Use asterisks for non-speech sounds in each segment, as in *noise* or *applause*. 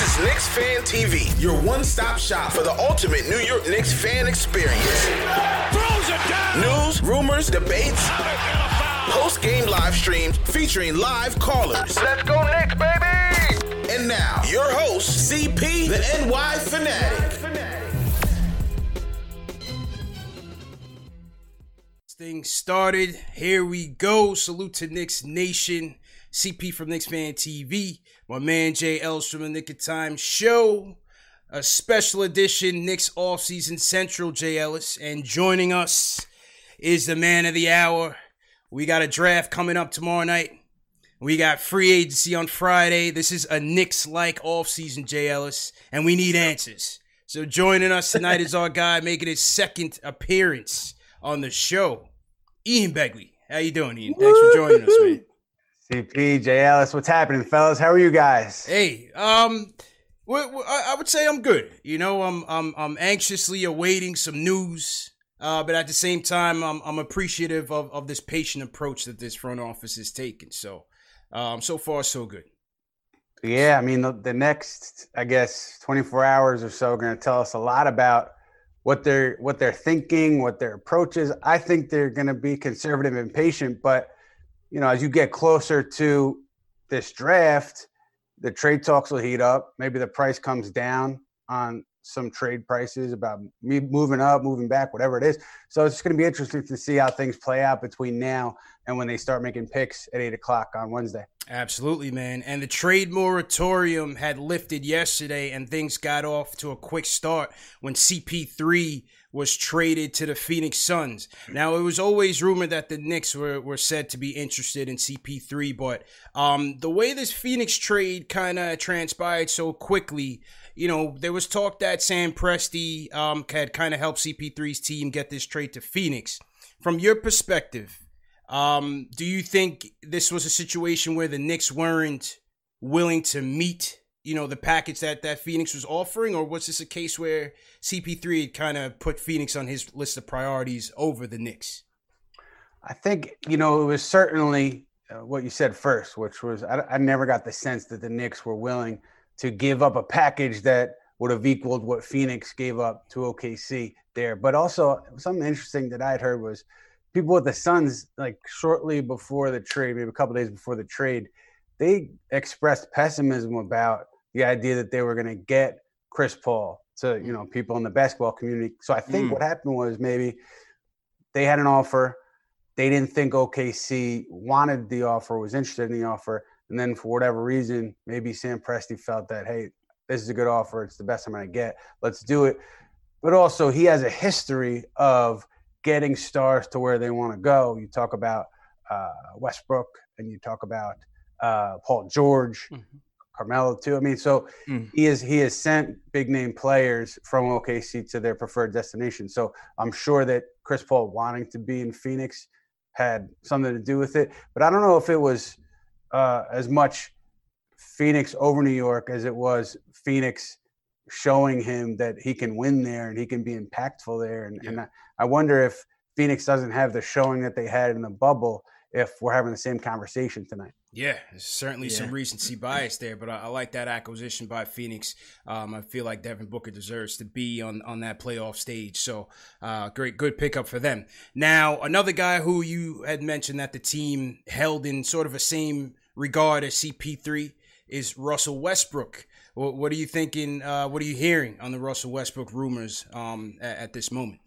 This is Knicks Fan TV, your one-stop shop for the ultimate New York Knicks fan experience. News, rumors, debates, post-game live streams featuring live callers. Let's go Knicks, baby! And now, your host, CP, the NY Fanatic. thing started. Here we go. Salute to Knicks Nation. CP from Knicks Fan TV. My man Jay Ellis from the Nick of Time Show. A special edition Knicks Offseason Central, Jay Ellis. And joining us is the man of the hour. We got a draft coming up tomorrow night. We got free agency on Friday. This is a Knicks like offseason, Jay Ellis. And we need answers. So joining us tonight is our guy making his second appearance on the show. Ian Begley. How you doing, Ian? Thanks for joining us, man. *laughs* CP, J. Ellis, what's happening, fellas? How are you guys? Hey, um, I would say I'm good. You know, I'm I'm I'm anxiously awaiting some news, uh, but at the same time, I'm I'm appreciative of, of this patient approach that this front office is taking. So, um, so far so good. Yeah, I mean, the, the next, I guess, 24 hours or so are going to tell us a lot about what they're what they're thinking, what their approach is. I think they're going to be conservative and patient, but you know, as you get closer to this draft, the trade talks will heat up. Maybe the price comes down on some trade prices about me moving up, moving back, whatever it is. So it's going to be interesting to see how things play out between now and when they start making picks at eight o'clock on Wednesday. Absolutely, man. And the trade moratorium had lifted yesterday, and things got off to a quick start when CP3 was traded to the Phoenix Suns. Now, it was always rumored that the Knicks were, were said to be interested in CP3, but um, the way this Phoenix trade kind of transpired so quickly, you know, there was talk that Sam Presti um, had kind of helped CP3's team get this trade to Phoenix. From your perspective, um, do you think this was a situation where the Knicks weren't willing to meet, you know, the package that that Phoenix was offering, or was this a case where CP3 had kind of put Phoenix on his list of priorities over the Knicks? I think you know it was certainly uh, what you said first, which was I, I never got the sense that the Knicks were willing to give up a package that would have equaled what Phoenix gave up to OKC there. But also something interesting that I had heard was people with the Suns, like shortly before the trade, maybe a couple days before the trade, they expressed pessimism about the idea that they were going to get Chris Paul to you know people in the basketball community. So I think mm. what happened was maybe they had an offer, they didn't think OKC wanted the offer, was interested in the offer, and then for whatever reason, maybe Sam Presti felt that hey, this is a good offer, it's the best I'm going to get, let's do it. But also, he has a history of getting stars to where they want to go. You talk about uh, Westbrook and you talk about uh, Paul George, mm-hmm. Carmelo too. I mean, so mm. he is he has sent big name players from OKC to their preferred destination. So I'm sure that Chris Paul wanting to be in Phoenix had something to do with it. But I don't know if it was uh, as much Phoenix over New York as it was Phoenix showing him that he can win there and he can be impactful there. And, yeah. and I, I, wonder if Phoenix doesn't have the showing that they had in the bubble, if we're having the same conversation tonight. Yeah, there's certainly yeah. some recency bias there, but I, I, like that acquisition by Phoenix. Um, I feel like Devin Booker deserves to be on, on that playoff stage. So, uh, great, good pickup for them. Now, another guy who you had mentioned that the team held in sort of a same regard as CP3 is Russell Westbrook. What, what are you thinking? Uh, what are you hearing on the Russell Westbrook rumors um, at, at, this moment?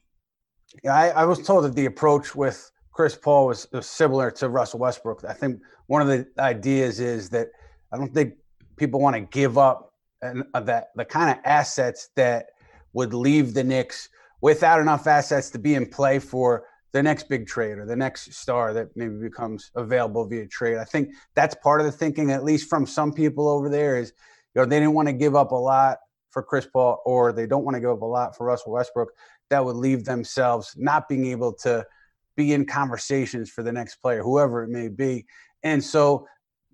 Yeah, I, I was told that the approach with Chris Paul was, was similar to Russell Westbrook. I think one of the ideas is that I don't think people want to give up and uh, that the kind of assets that would leave the Knicks without enough assets to be in play for the next big trade or the next star that maybe becomes available via trade. I think that's part of the thinking, at least from some people over there, is you know they didn't want to give up a lot for Chris Paul or they don't want to give up a lot for Russell Westbrook. That would leave themselves not being able to be in conversations for the next player, whoever it may be. And so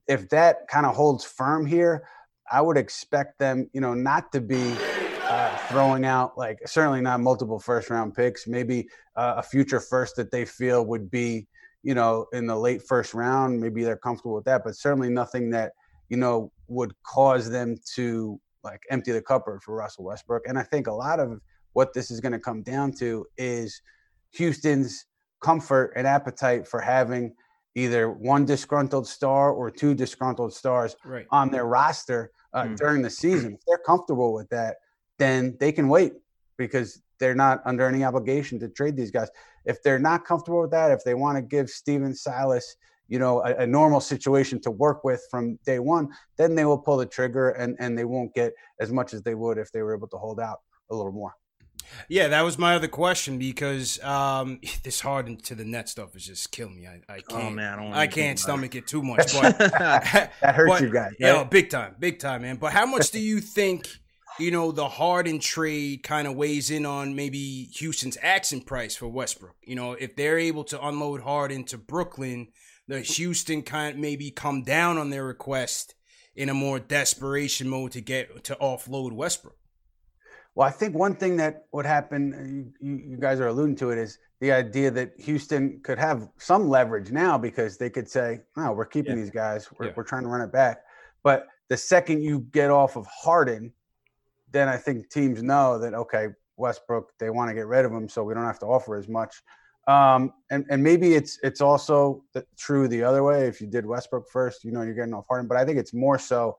if that kind of holds firm here, I would expect them, you know, not to be uh, throwing out like certainly not multiple first round picks, maybe uh, a future first that they feel would be, you know, in the late first round. Maybe they're comfortable with that, but certainly nothing that, you know, would cause them to like empty the cupboard for Russell Westbrook. And I think a lot of what this is going to come down to is Houston's comfort and appetite for having either one disgruntled star or two disgruntled stars right. on their roster uh, mm. during the season. If they're comfortable with that, then they can wait because they're not under any obligation to trade these guys. If they're not comfortable with that, if they want to give Stephen Silas, you know, a, a, normal situation to work with from day one, then they will pull the trigger and, and they won't get as much as they would if they were able to hold out a little more. Yeah, that was my other question because um, *laughs* this Harden to the net stuff is just killing me. I, I oh, can't. Oh, man, I, I can't stomach it. it too much. But *laughs* *laughs* that hurts but, you guys. Right? Yeah, big time, big time, man. But how much do you think? You know, the Harden trade kind of weighs in on maybe Houston's asking price for Westbrook. You know, if they're able to unload Harden to Brooklyn, the Houston kind of maybe come down on their request in a more desperation mode to get to offload Westbrook. Well, I think one thing that would happen, uh, you, you, guys are alluding to it, is the idea that Houston could have some leverage now because they could say, "No, we're keeping yeah. these guys. We're, yeah. we're trying to run it back." But the second you get off of Harden, then I think teams know that okay, Westbrook, they want to get rid of him, so we don't have to offer as much. Um, and and maybe it's it's also true the other way. If you did Westbrook first, you know you're getting off Harden. But I think it's more so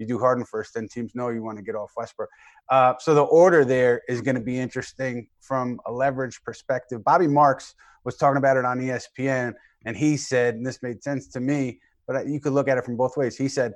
you do Harden first, then teams know you want to get off Westbrook. Uh, so the order there is going to be interesting from a leverage perspective. Bobby Marks was talking about it on ESPN, and he said, and this made sense to me, but you could look at it from both ways. He said,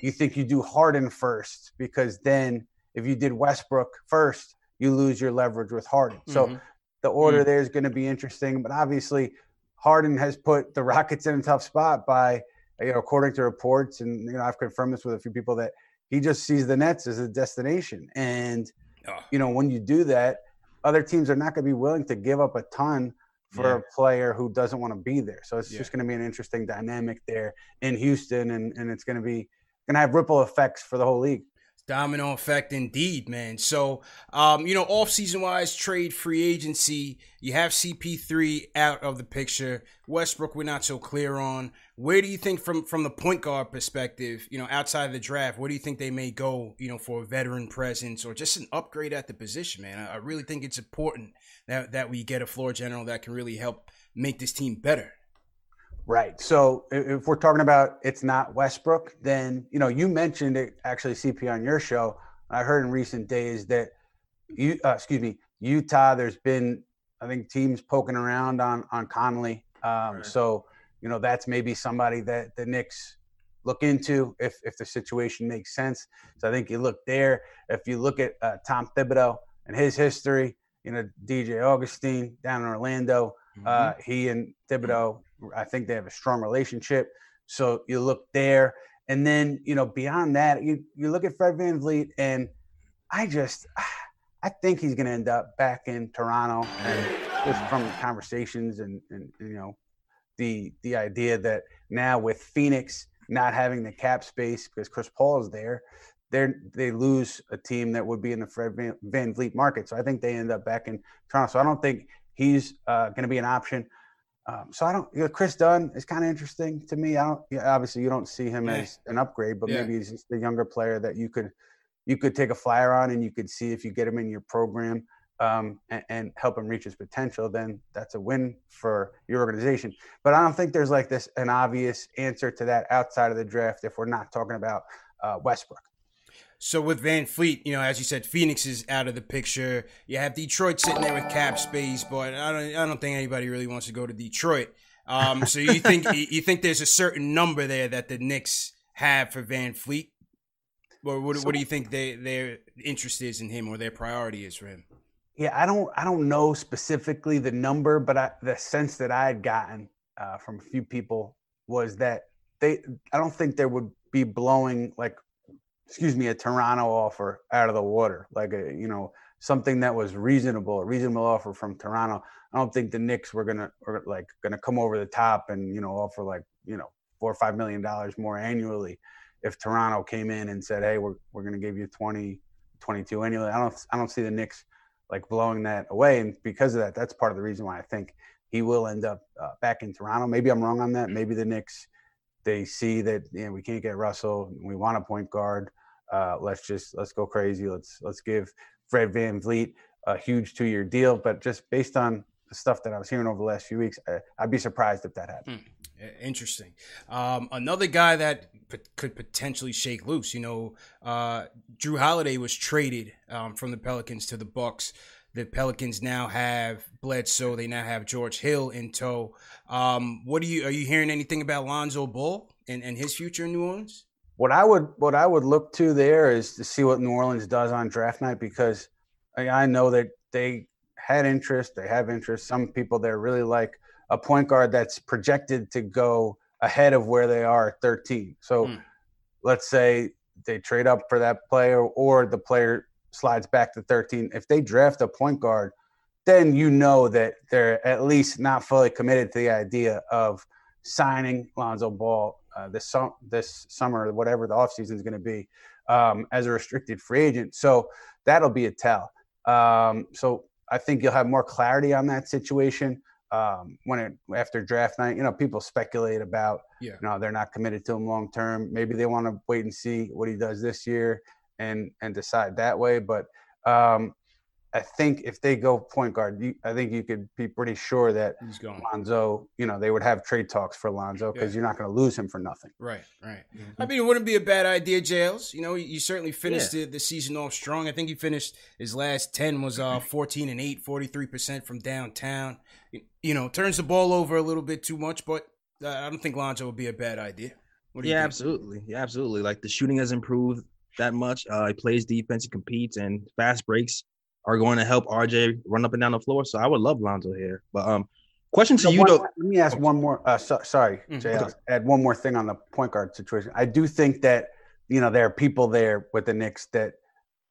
you think you do Harden first because then if you did Westbrook first, you lose your leverage with Harden. Mm-hmm. So the order mm-hmm. there is going to be interesting, but obviously Harden has put the Rockets in a tough spot by you know, according to reports, and you know, I've confirmed this with a few people that he just sees the Nets as a destination. And oh. you know, when you do that, other teams are not going to be willing to give up a ton for yeah. a player who doesn't want to be there. So it's yeah. just going to be an interesting dynamic there in Houston, and and it's going to be going to have ripple effects for the whole league. Domino effect indeed, man. So, um, you know, off season wise, trade free agency, you have CP3 out of the picture. Westbrook, we're not so clear on. Where do you think, from from the point guard perspective, you know, outside of the draft, where do you think they may go, you know, for a veteran presence or just an upgrade at the position, man? I, I really think it's important that that we get a floor general that can really help make this team better. Right. So if we're talking about it's not Westbrook, then you know you mentioned it actually CP on your show. I heard in recent days that you uh, excuse me Utah. There's been I think teams poking around on on Conley. Um, right. So you know that's maybe somebody that the Knicks look into if if the situation makes sense. So I think you look there. If you look at uh, Tom Thibodeau and his history, you know DJ Augustin down in Orlando, mm-hmm. uh, he and Thibodeau I think they have a strong relationship. So you look there. And then, you know, beyond that, you, you look at Fred VanVleet, and I just, I think he's going to end up back in Toronto. And just from conversations and, and, you know, the the idea that now with Phoenix not having the cap space because Chris Paul is there, they they lose a team that would be in the Fred Van, VanVleet market. So I think they end up back in Toronto. So I don't think he's uh, going to be an option. Um, so I don't. You know, Kris Dunn is kind of interesting to me. I don't. Yeah, obviously, you don't see him yeah. as an upgrade, but yeah. maybe he's just the younger player that you could you could take a flyer on, and you could see if you get him in your program um, and, and, help him reach his potential. Then that's a win for your organization. But I don't think there's like this an obvious answer to that outside of the draft if we're not talking about uh, Westbrook. So with VanVleet, you know, as you said, Phoenix is out of the picture. You have Detroit sitting there with cap space, but I don't, I don't think anybody really wants to go to Detroit. Um, so you *laughs* think you think there's a certain number there that the Knicks have for VanVleet, or what, so, what do you think they, their interest is in him, or their priority is for him? Yeah, I don't I don't know specifically the number, but I, the sense that I had gotten uh, from a few people was that they I don't think they would be blowing like excuse me, a Toronto offer out of the water, like a you know something that was reasonable, a reasonable offer from Toronto. I don't think the Knicks were gonna or like gonna come over the top and you know offer like you know four or five million dollars more annually if Toronto came in and said, hey, we're we're gonna give you 20, 22 annually. I don't I don't see the Knicks like blowing that away, and because of that, that's part of the reason why I think he will end up uh, back in Toronto. Maybe I'm wrong on that. Maybe the Knicks they see that you know, we can't get Russell. We want a point guard uh, let's just let's go crazy. Let's let's give Fred VanVleet a huge two year deal. But just based on the stuff that I was hearing over the last few weeks, I, would be surprised if that happened. Hmm. Interesting. Um, another guy that p- could potentially shake loose. You know, uh, Jrue Holiday was traded um, from the Pelicans to the Bucks. The Pelicans now have Bledsoe. They now have George Hill in tow. Um, what are you? Are you hearing anything about Lonzo Ball and, and his future in New Orleans? What I would what I would look to there is to see what New Orleans does on draft night because I know that they had interest, they have interest. Some people there really like a point guard that's projected to go ahead of where they are at 13. So mm. let's say they trade up for that player or the player slides back to 13. If they draft a point guard, then you know that they're at least not fully committed to the idea of signing Lonzo Ball uh, this sum- this summer, whatever the offseason is going to be, um, as a restricted free agent. So that'll be a tell. Um, so I think you'll have more clarity on that situation um, when it after draft night. You know, people speculate about, yeah. you know, they're not committed to him long term. Maybe they want to wait and see what he does this year and and decide that way. But um, I think if they go point guard, you, I think you could be pretty sure that Lonzo, you know, they would have trade talks for Lonzo because yeah. you're not going to lose him for nothing. Right, right. Mm-hmm. I mean, it wouldn't be a bad idea, Jails. You know, you certainly finished yeah. the, the, season off strong. I think he finished his last 10 was uh, *clears throat* 14 and 8, 43% from downtown. You know, turns the ball over a little bit too much, but uh, I don't think Lonzo would be a bad idea. yeah, think? absolutely. Yeah, absolutely. Like the shooting has improved that much. Uh, he plays defense, he competes, and fast breaks are going to help RJ run up and down the floor. So I would love Lonzo here. But um, question to so you one, though. Let me ask one more. Uh, so, sorry, mm-hmm. Jay. I'll add one more thing on the point guard situation. I do think that you know there are people there with the Knicks that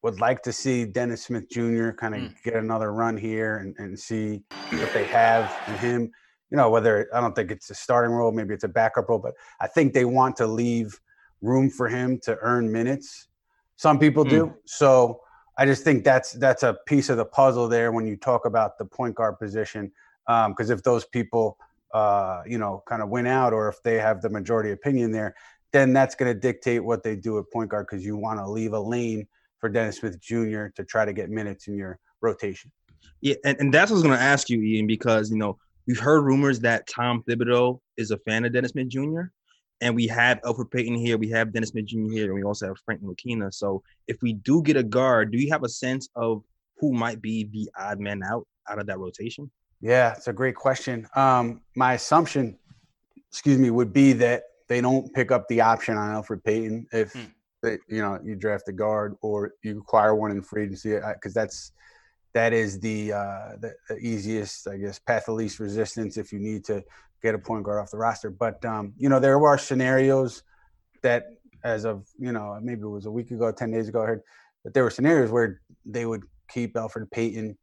would like to see Dennis Smith Jr. kind of mm. get another run here and, and see what they have in him. You know, whether I don't think it's a starting role, maybe it's a backup role, but I think they want to leave room for him to earn minutes. Some people mm. do. So I just think that's that's a piece of the puzzle there when you talk about the point guard position. Because um, if those people, uh, you know, kind of win out, or if they have the majority opinion there, then that's going to dictate what they do at point guard. Because you want to leave a lane for Dennis Smith Jr. to try to get minutes in your rotation. Yeah, and, and that's what I was going to ask you, Ian, because you know we've heard rumors that Tom Thibodeau is a fan of Dennis Smith Jr and we have Elfrid Payton here, we have Dennis Smith Jr. here, and we also have Frank Ntilikina. So if we do get a guard, do you have a sense of who might be the odd man out out of that rotation? Yeah, it's a great question. Um, my assumption, excuse me, would be that they don't pick up the option on Elfrid Payton if hmm. they, you know you draft a guard or you acquire one in free agency because that's that is the, uh, the, easiest, I guess, path of least resistance if you need to get a point guard off the roster. But um, you know, there were scenarios that, as of you know, maybe it was a week ago, ten days ago, I heard that there were scenarios where they would keep Elfrid Payton,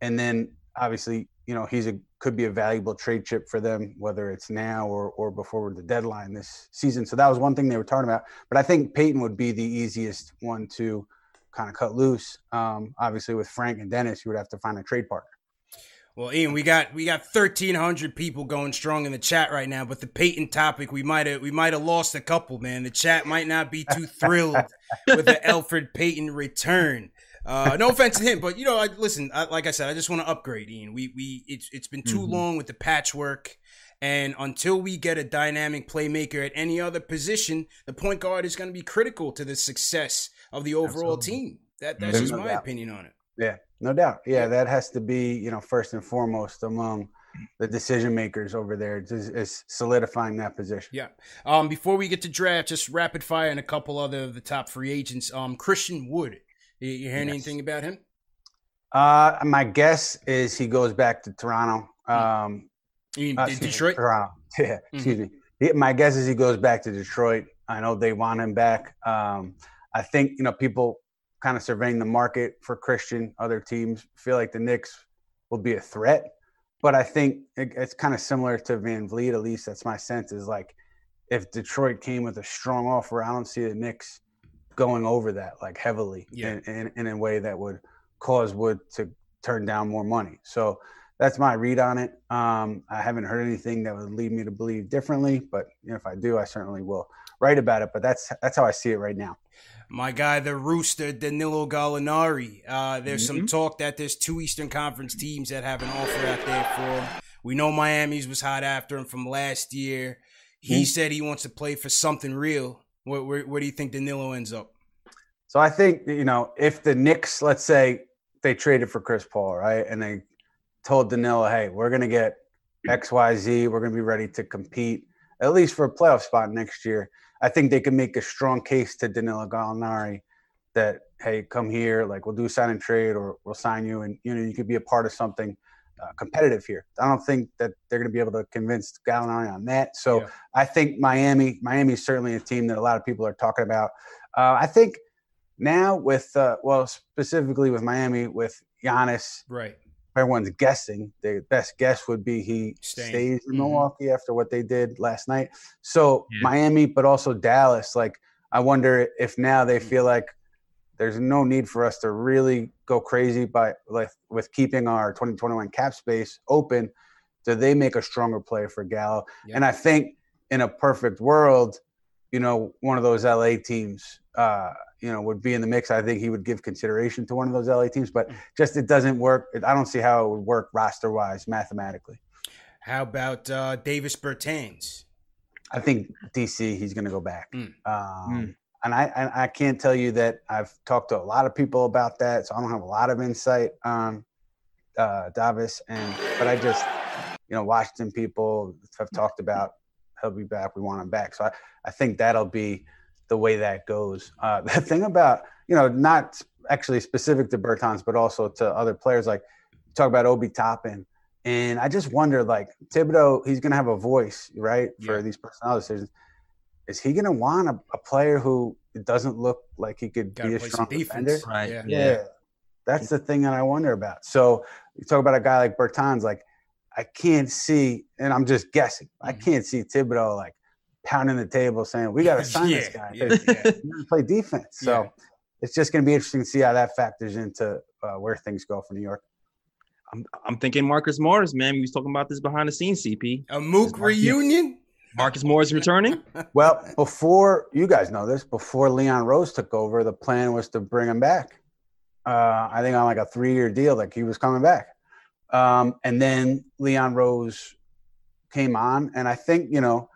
and then obviously, you know, he's a could be a valuable trade chip for them, whether it's now or or before the deadline this season. So that was one thing they were talking about. But I think Payton would be the easiest one to kind of cut loose. Um, obviously, with Frank and Dennis, you would have to find a trade partner. Well, Ian, we got we got thirteen hundred people going strong in the chat right now, but the Payton topic we might have we might have lost a couple, man. The chat might not be too *laughs* thrilled with the Elfrid Payton return. Uh, no offense to him, but you know, I, listen. I, like I said, I just want to upgrade, Ian. We we it's it's been too mm-hmm. long with the patchwork, and until we get a dynamic playmaker at any other position, the point guard is going to be critical to the success of the overall Absolutely. team. That that's There's just no my doubt. opinion on it. Yeah, no doubt. Yeah, that has to be you know first and foremost among the decision makers over there is, is, solidifying that position. Yeah. Um, before we get to draft, just rapid fire and a couple other of the top free agents. Um, Christian Wood. You, you hearing yes. anything about him? Uh, my guess is he goes back to Toronto. Hmm. Um, in, uh, Detroit. Toronto. *laughs* Yeah. Mm-hmm. Excuse me. My guess is he goes back to Detroit. I know they want him back. Um, I think you know people kind of surveying the market for Christian. Other teams feel like the Knicks will be a threat, but I think it, it's kind of similar to VanVleet. At least that's my sense. Is like if Detroit came with a strong offer, I don't see the Knicks going over that like heavily yeah. in, in, in a way that would cause Wood to turn down more money. So that's my read on it. Um, I haven't heard anything that would lead me to believe differently, but you know, if I do, I certainly will write about it. But that's that's how I see it right now my guy, the Rooster, Danilo Gallinari. Uh, there's mm-hmm. some talk that there's two Eastern Conference teams that have an offer out there for him. We know Miami's was hot after him from last year. He mm-hmm. said he wants to play for something real. Where, where, where do you think Danilo ends up? So I think you know if the Knicks, let's say they traded for Chris Paul, right, and they told Danilo, "Hey, we're gonna get X, Y, Z. We're gonna be ready to compete at least for a playoff spot next year." I think they could make a strong case to Danilo Gallinari that hey, come here, like we'll do sign and trade, or we'll sign you, and you know you could be a part of something uh, competitive here. I don't think that they're going to be able to convince Gallinari on that. So yeah. I think Miami, Miami is certainly a team that a lot of people are talking about. Uh, I think now with uh, well, specifically with Miami with Giannis, right? Everyone's guessing. The best guess would be he Staying. stays in mm-hmm. Milwaukee after what they did last night. So yeah. Miami, but also Dallas. Like I wonder if now they mm. feel like there's no need for us to really go crazy by like with keeping our 2021 cap space open. Do they make a stronger play for Gallo? Yeah. And I think in a perfect world, you know, one of those LA teams uh, you know, would be in the mix, I think he would give consideration to one of those LA teams. But mm. just it doesn't work. I don't see how it would work roster wise mathematically. How about uh, Davis Bertans? I think DC. He's going to go back. Mm. Um, mm. And I, I, I can't tell you that I've talked to a lot of people about that, so I don't have a lot of insight on uh, Davis. And but I just, you know, Washington people have talked about he'll be back. We want him back. So I, I think that'll be the way that goes. Uh, *laughs* the thing about you know not actually specific to Bertans, but also to other players like talk about Obi Toppin, and I just wonder like Thibodeau, he's going to have a voice right for yeah. these personnel decisions. Is he going to want a, a, player who doesn't look like he could Gotta be a strong defender? Right. Yeah. yeah. That's the thing that I wonder about. So you talk about a guy like Bertans, like I can't see, and I'm just guessing. Mm-hmm. I can't see Thibodeau like pounding the table saying, "We got to *laughs* sign yeah, this guy. Yeah, yeah. *laughs* play defense." So it's just going to be interesting to see how that factors into uh, where things go for New York. I'm, I'm thinking Marcus Morris, man. We was talking about this behind the scenes. CP a Mook reunion. Marcus Morris returning. *laughs* well, before you guys know this, before Leon Rose took over, the plan was to bring him back. Uh, I think on like a three-year deal, like he was coming back. Um, and then Leon Rose came on, and I think you know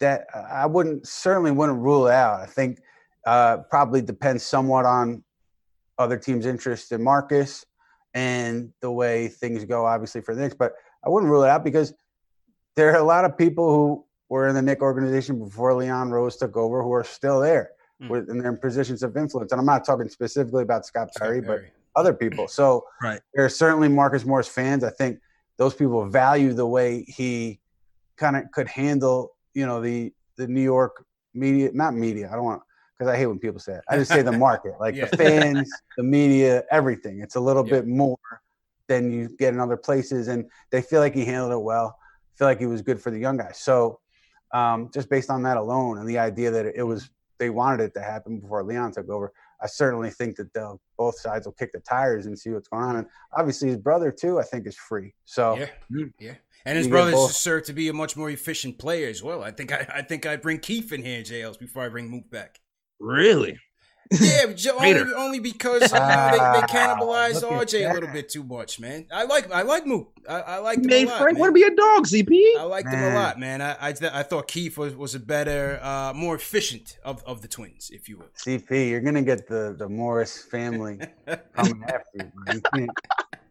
that I wouldn't certainly wouldn't rule out. I think uh, probably depends somewhat on other teams' interest in Marcus and the way things go, obviously for the Knicks. But I wouldn't rule it out because there are a lot of people who were in the Knick organization before Leon Rose took over who are still there mm. with, and they're in positions of influence. And I'm not talking specifically about Scott Perry, Perry. but other people. So right. there are certainly Marcus Morris fans. I think those people value the way he kind of could handle you know the the New York media, not media. I don't want because I hate when people say it. I just say the *laughs* market, like yeah. the fans, the media, everything. It's a little yeah. bit more than you get in other places, and they feel like he handled it well. Feel like he was good for the young guys. So um, just based on that alone, and the idea that it was they wanted it to happen before Leon took over, I certainly think that they'll both sides will kick the tires and see what's going on. And obviously, his brother too, I think, is free. So yeah, mm. yeah. And his brother's served to be a much more efficient player as well. I think I, I think I bring Keith in here, JLs, before I bring Mook back. Really? Yeah, *laughs* only, only because uh, they, they cannibalized RJ a little bit too much, man. I like I like Mook. I, I like him a lot. Frank want to be a dog, CP. I liked man. him a lot, man. I I, th- I thought Keith was, was a better, uh, more efficient of, of the twins, if you will. CP, you're gonna get the the Morris family *laughs* coming after you.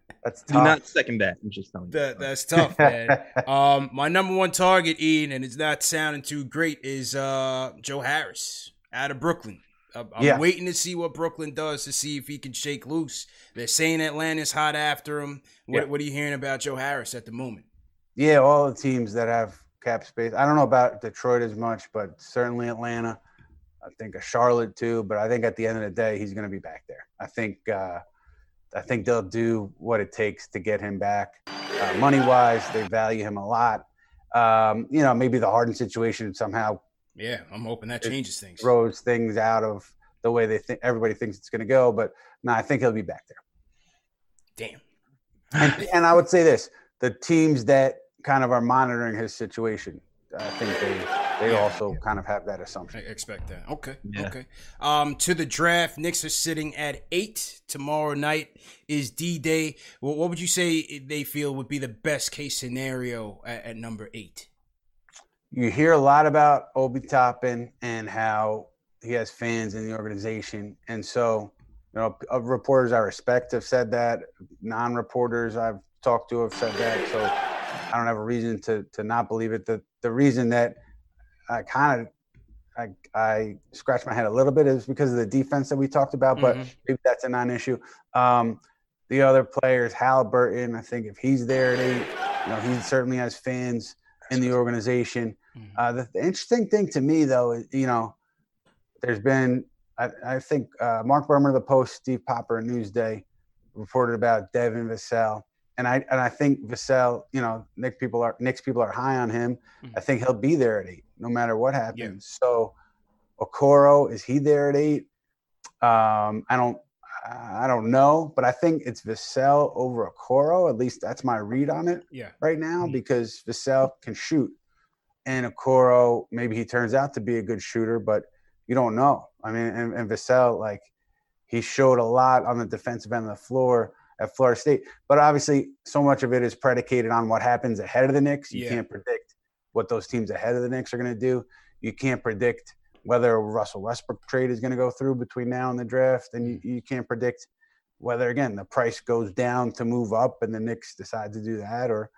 You that's tough. Do not second that. I'm just telling you. That's tough, *laughs* man. um, my number one target, Ian, and it's not sounding too great, is uh, Joe Harris out of Brooklyn. I'm yeah. waiting to see what Brooklyn does to see if he can shake loose. They're saying Atlanta's hot after him. What, yeah. what are you hearing about Joe Harris at the moment? Yeah, all the teams that have cap space. I don't know about Detroit as much, but certainly Atlanta. I think a Charlotte too. But I think at the end of the day, he's going to be back there. I think. Uh, I think they'll do what it takes to get him back. Uh, money wise, they value him a lot. Um, you know, maybe the Harden situation somehow yeah, I'm hoping that changes things. Throws things out of the way they think everybody thinks it's going to go. But no, I think he'll be back there. Damn. And, and, I would say this: the teams that kind of are monitoring his situation, I think they they yeah, also yeah. kind of have that assumption. I expect that. Okay. Yeah. Okay. Um, to the draft, Knicks are sitting at eight. Tomorrow night is D Day. Well, what would you say they feel would be the best case scenario at, at number eight? you hear a lot about Obi Toppin and how he has fans in the organization. And so, you know, reporters I respect have said that. Non-reporters I've talked to have said that. So I don't have a reason to to not believe it. The the reason that I kind of I, I scratch my head a little bit is because of the defense that we talked about, but mm-hmm. maybe that's a non-issue. Um, the other players, Halliburton, I think if he's there at eight, you know, he certainly has fans in the organization. Mm-hmm. Uh, the, the, interesting thing to me, though, is, you know, there's been, I, I think uh, Mark of the Post, Steve Popper, of Newsday reported about Devin Vassell. And I and I think Vassell, you know, Knick people are Knicks people are high on him. Mm-hmm. I think he'll be there at eight, no matter what happens. Yeah. So, Okoro is he there at eight? Um, I don't I don't know, but I think it's Vassell over Okoro. At least that's my read on it. Yeah. Right now, mm-hmm. because Vassell can shoot, and Okoro maybe he turns out to be a good shooter, but you don't know. I mean, and, and Vassell like he showed a lot on the defensive end of the floor at Florida State, but obviously so much of it is predicated on what happens ahead of the Knicks. You yeah. can't predict what those teams ahead of the Knicks are going to do. You can't predict whether Russell Westbrook trade is going to go through between now and the draft, and you, you can't predict whether again the price goes down to move up and the Knicks decide to do that, or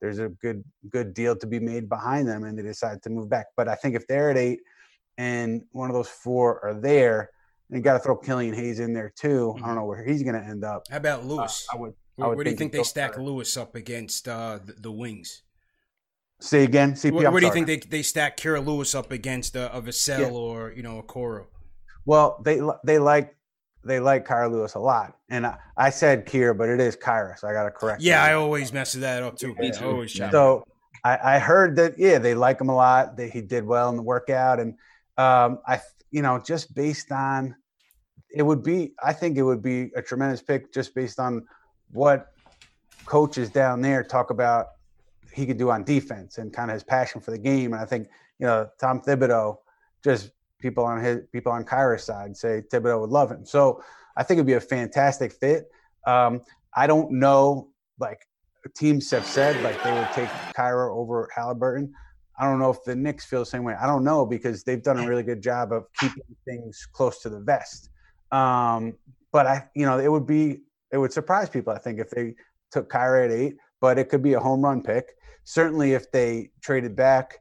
there's a good good deal to be made behind them and they decide to move back. But I think if they're at eight and one of those four are there, and you got to throw Killian Hayes in there too. Mm-hmm. I don't know where he's going to end up. How about Lewis? Uh, I would. Where, I would where do you think they stack Lewis up against uh, the, the wings? Say again. CP, where, where do you think they, they stack Kira Lewis up against a, a Vassell yeah. or you know a Coro? Well, they they like they like Kira Lewis a lot, and I, I said Kira, but it is Kyra, so I got to correct. Yeah, I always mess that up too. Yeah. Always so I, I, heard that yeah, they like him a lot. That he did well in the workout, and um, I you know just based on it would be I think it would be a tremendous pick just based on what coaches down there talk about he could do on defense and kind of his passion for the game. And I think you know Tom Thibodeau, just people on his people on Kyra's side say Thibodeau would love him. So I think it'd be a fantastic fit. Um, I don't know, like teams have said, like they would take Kyra over Halliburton. I don't know if the Knicks feel the same way. I don't know because they've done a really good job of keeping things close to the vest. Um, but I, you know, it would be it would surprise people. I think if they took Kyra at eight, but it could be a home run pick certainly if they traded back,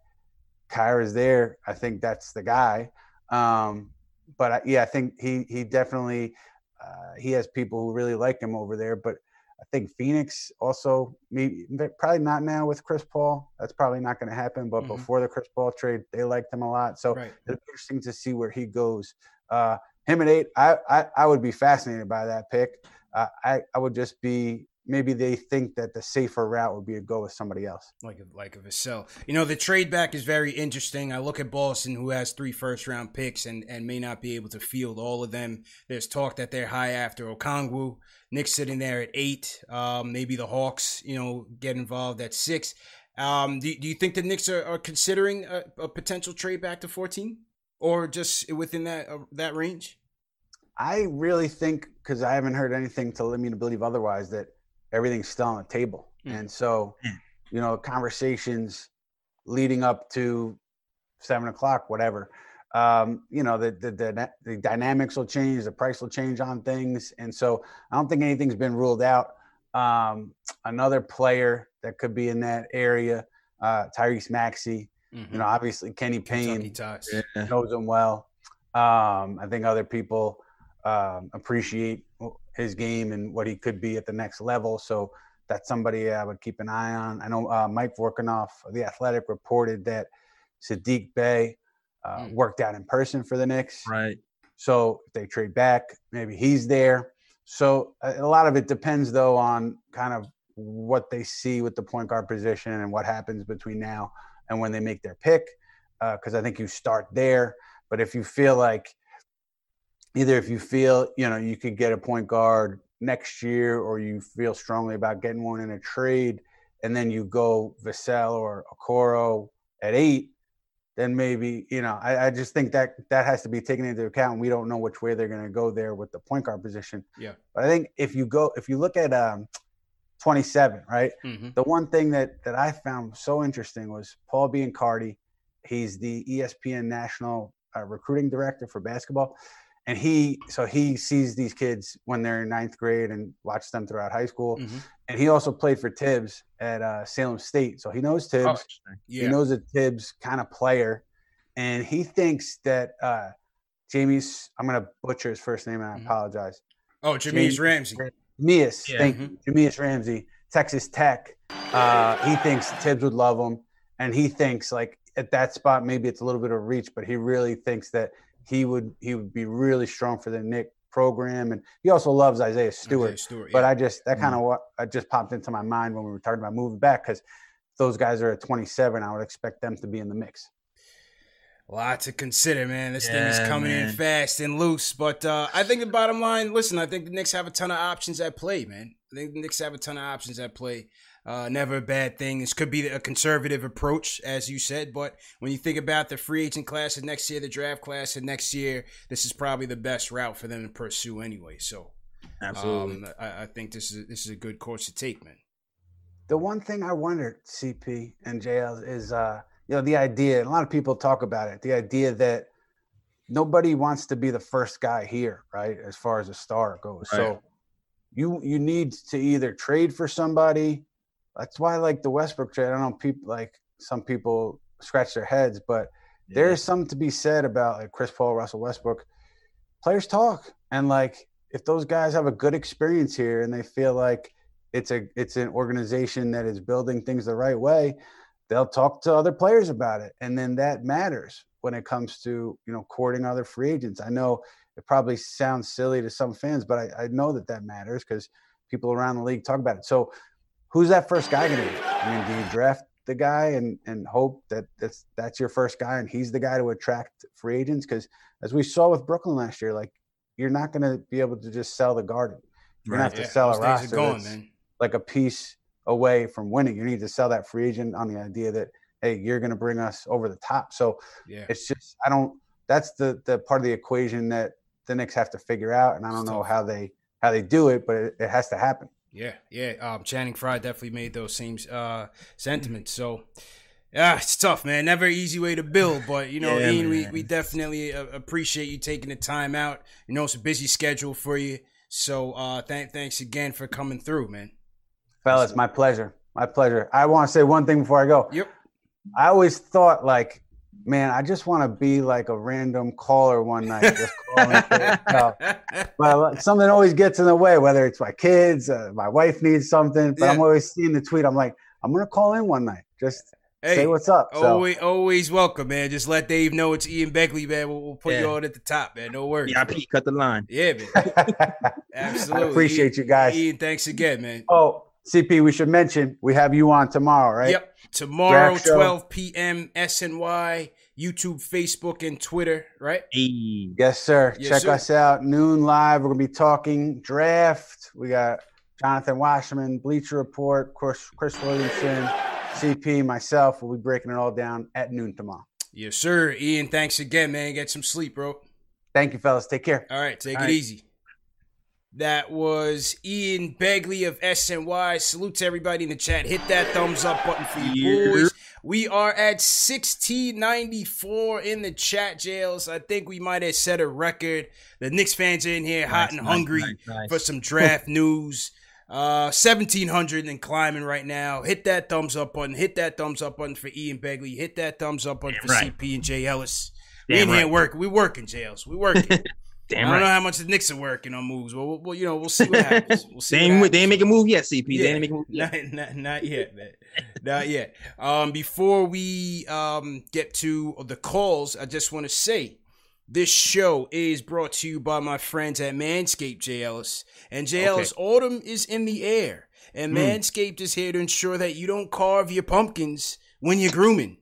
Kyra's there. I think that's the guy. Um, but I, yeah, I think he he definitely uh, he has people who really like him over there. But I think Phoenix also maybe probably not now with Chris Paul. That's probably not going to happen. But mm-hmm. before the Chris Paul trade, they liked him a lot. So right. it's interesting to see where he goes. Uh, him at eight, I, I, I would be fascinated by that pick. Uh, I I would just be maybe they think that the safer route would be to go with somebody else. Like a, like a Vassell. You know, the trade back is very interesting. I look at Boston, who has three first round picks and, and may not be able to field all of them. There's talk that they're high after Okongwu. Nick's sitting there at eight. Um, maybe the Hawks, you know, get involved at six. Um, do, do you think the Knicks are, are considering a, a, potential trade back to 14 or just within that uh, that range? I really think because I haven't heard anything to lead me to believe otherwise that everything's still on the table. Mm. And so, mm. you know, conversations leading up to seven o'clock, whatever. Um, you know, the, the, the the dynamics will change, the price will change on things, and so I don't think anything's been ruled out. Um, another player that could be in that area, uh, Tyrese Maxey. Mm-hmm. You know, obviously Kenny Payne knows him well. Um, I think other people um, appreciate his game and what he could be at the next level. So that's somebody I would keep an eye on. I know uh, Mike Vorkunov, the Athletic, reported that Sadiq Bey uh, mm. worked out in person for the Knicks. Right. So if they trade back, maybe he's there. So a, a lot of it depends, though, on kind of what they see with the point guard position and what happens between now and when they make their pick. Because uh, I think you start there. But if you feel like either if you feel you know you could get a point guard next year or you feel strongly about getting one in a trade and then you go Vassell or Okoro at eight, then maybe, you know, I, I, just think that that has to be taken into account. We don't know which way they're going to go there with the point guard position. Yeah. But I think if you go, if you look at um, 27, right? Mm-hmm. The one thing that, that I found so interesting was Paul Biancardi. He's the ESPN national uh, recruiting director for basketball and he so he sees these kids when they're in ninth grade and watches them throughout high school mm-hmm. and he also played for Thibs at uh, salem state so he knows Thibs oh, yeah. he knows a Thibs kind of player and he thinks that uh, jamie's i'm going to butcher his first name and i mm-hmm. apologize oh Jahmi'us ramsey Jahmi'us, yeah. thank mm-hmm. ramsey texas tech uh, he thinks Thibs would love him and he thinks like at that spot maybe it's a little bit of reach but he really thinks that he would he would be really strong for the Knick program, and he also loves Isaiah Stewart. Isaiah Stewart but I just that kind of mm-hmm. what I just popped into my mind when we were talking about moving back because those guys are at 27. I would expect them to be in the mix. A lot to consider, man. This yeah, thing is coming man. in fast and loose. But uh, I think the bottom line, listen, I think the Knicks have a ton of options at play, man. I think the Knicks have a ton of options at play. Uh, never a bad thing. This could be a conservative approach, as you said, but when you think about the free agent class of next year, the draft class of next year, this is probably the best route for them to pursue anyway. So, absolutely, um, I, I, think this is this is a good course to take, man. The one thing I wondered, CP and JL, is uh, you know the idea. A lot of people talk about it. The idea that nobody wants to be the first guy here, right? As far as a star goes, right. so you you need to either trade for somebody that's why like the Westbrook trade. I don't know people like some people scratch their heads, but yeah. there is something to be said about like Chris Paul, Russell Westbrook. Players talk, and like if those guys have a good experience here and they feel like it's a it's an organization that is building things the right way, they'll talk to other players about it, and then that matters when it comes to you know courting other free agents. I know it probably sounds silly to some fans, but I, I know that that matters because people around the league talk about it. So who's that first guy going to be? I mean, do you draft the guy and and hope that that's that's your first guy and he's the guy to attract free agents? Because as we saw with Brooklyn last year, like you're not going to be able to just sell the garden. You're right. going to have yeah. to sell Those a roster going, man. like a piece away from winning. You need to sell that free agent on the idea that hey, you're going to bring us over the top. So yeah. it's just I don't. That's the the part of the equation that the Knicks have to figure out, and I don't know how they how they do it, but it, it has to happen. Yeah, yeah. Um, Channing Frye definitely made those same uh, sentiments. So, yeah, it's tough, man. Never easy way to build, but you know, yeah, Ian, we, we definitely uh, appreciate you taking the time out. You know, it's a busy schedule for you. So, uh, th- thanks again for coming through, man. Fellas, my pleasure. My pleasure. I want to say one thing before I go. Yep. I always thought like man, I just want to be like a random caller one night, just calling. *laughs* but something always gets in the way, whether it's my kids, uh, my wife needs something. But yeah. I'm always seeing the tweet. I'm like, I'm gonna call in one night. Just Hey, say what's up. So. Always, always welcome, man. Just let Dave know it's Ian Begley, man. We'll, we'll put yeah. you on at the top, man. No worries. Yeah, cut the line. Yeah, man. *laughs* Absolutely. I appreciate Ian, you guys. Ian, thanks again, man. Oh, CP, we should mention we have you on tomorrow, right? Yep. Tomorrow, 12 p.m. SNY, YouTube, Facebook, and Twitter, right? Hey. Yes, sir. Yes, Check sir. us out. Noon live. We're gonna be talking draft. We got Jonathan Wasserman, Bleacher Report, Chris, Chris Williamson. CP, myself, We'll be breaking it all down at noon tomorrow. Yes, sir. Ian, thanks again, man. Get some sleep, bro. Thank you, fellas. Take care. All right, take all it right. easy. That was Ian Begley of SNY. Salute to everybody in the chat. Hit that thumbs up button for you boys. We are at 1694 in the chat jails. I think we might have set a record. The Knicks fans are in here hot nice, and hungry nice, nice, for some *laughs* draft news. Uh, 1700 and climbing right now. Hit that thumbs up button. Hit that thumbs up button for Ian Begley. Hit that thumbs up button Damn for right. CP and Jay Ellis. we in right. here working. We working, jails. We working. *laughs* Damn I don't right. know how much the Knicks are working on moves. Well, well you know, we'll see what happens. *laughs* We'll see. they, ain't, they ain't make a move yet, CP. Yeah, they ain't make a move yet. *laughs* Not, not, not yet, man. not yet. Um, before we um get to the calls, I just want to say this show is brought to you by my friends at Manscaped, J. Ellis. And J. Ellis, okay. autumn is in the air. And mm. Manscaped is here to ensure that you don't carve your pumpkins when you're grooming.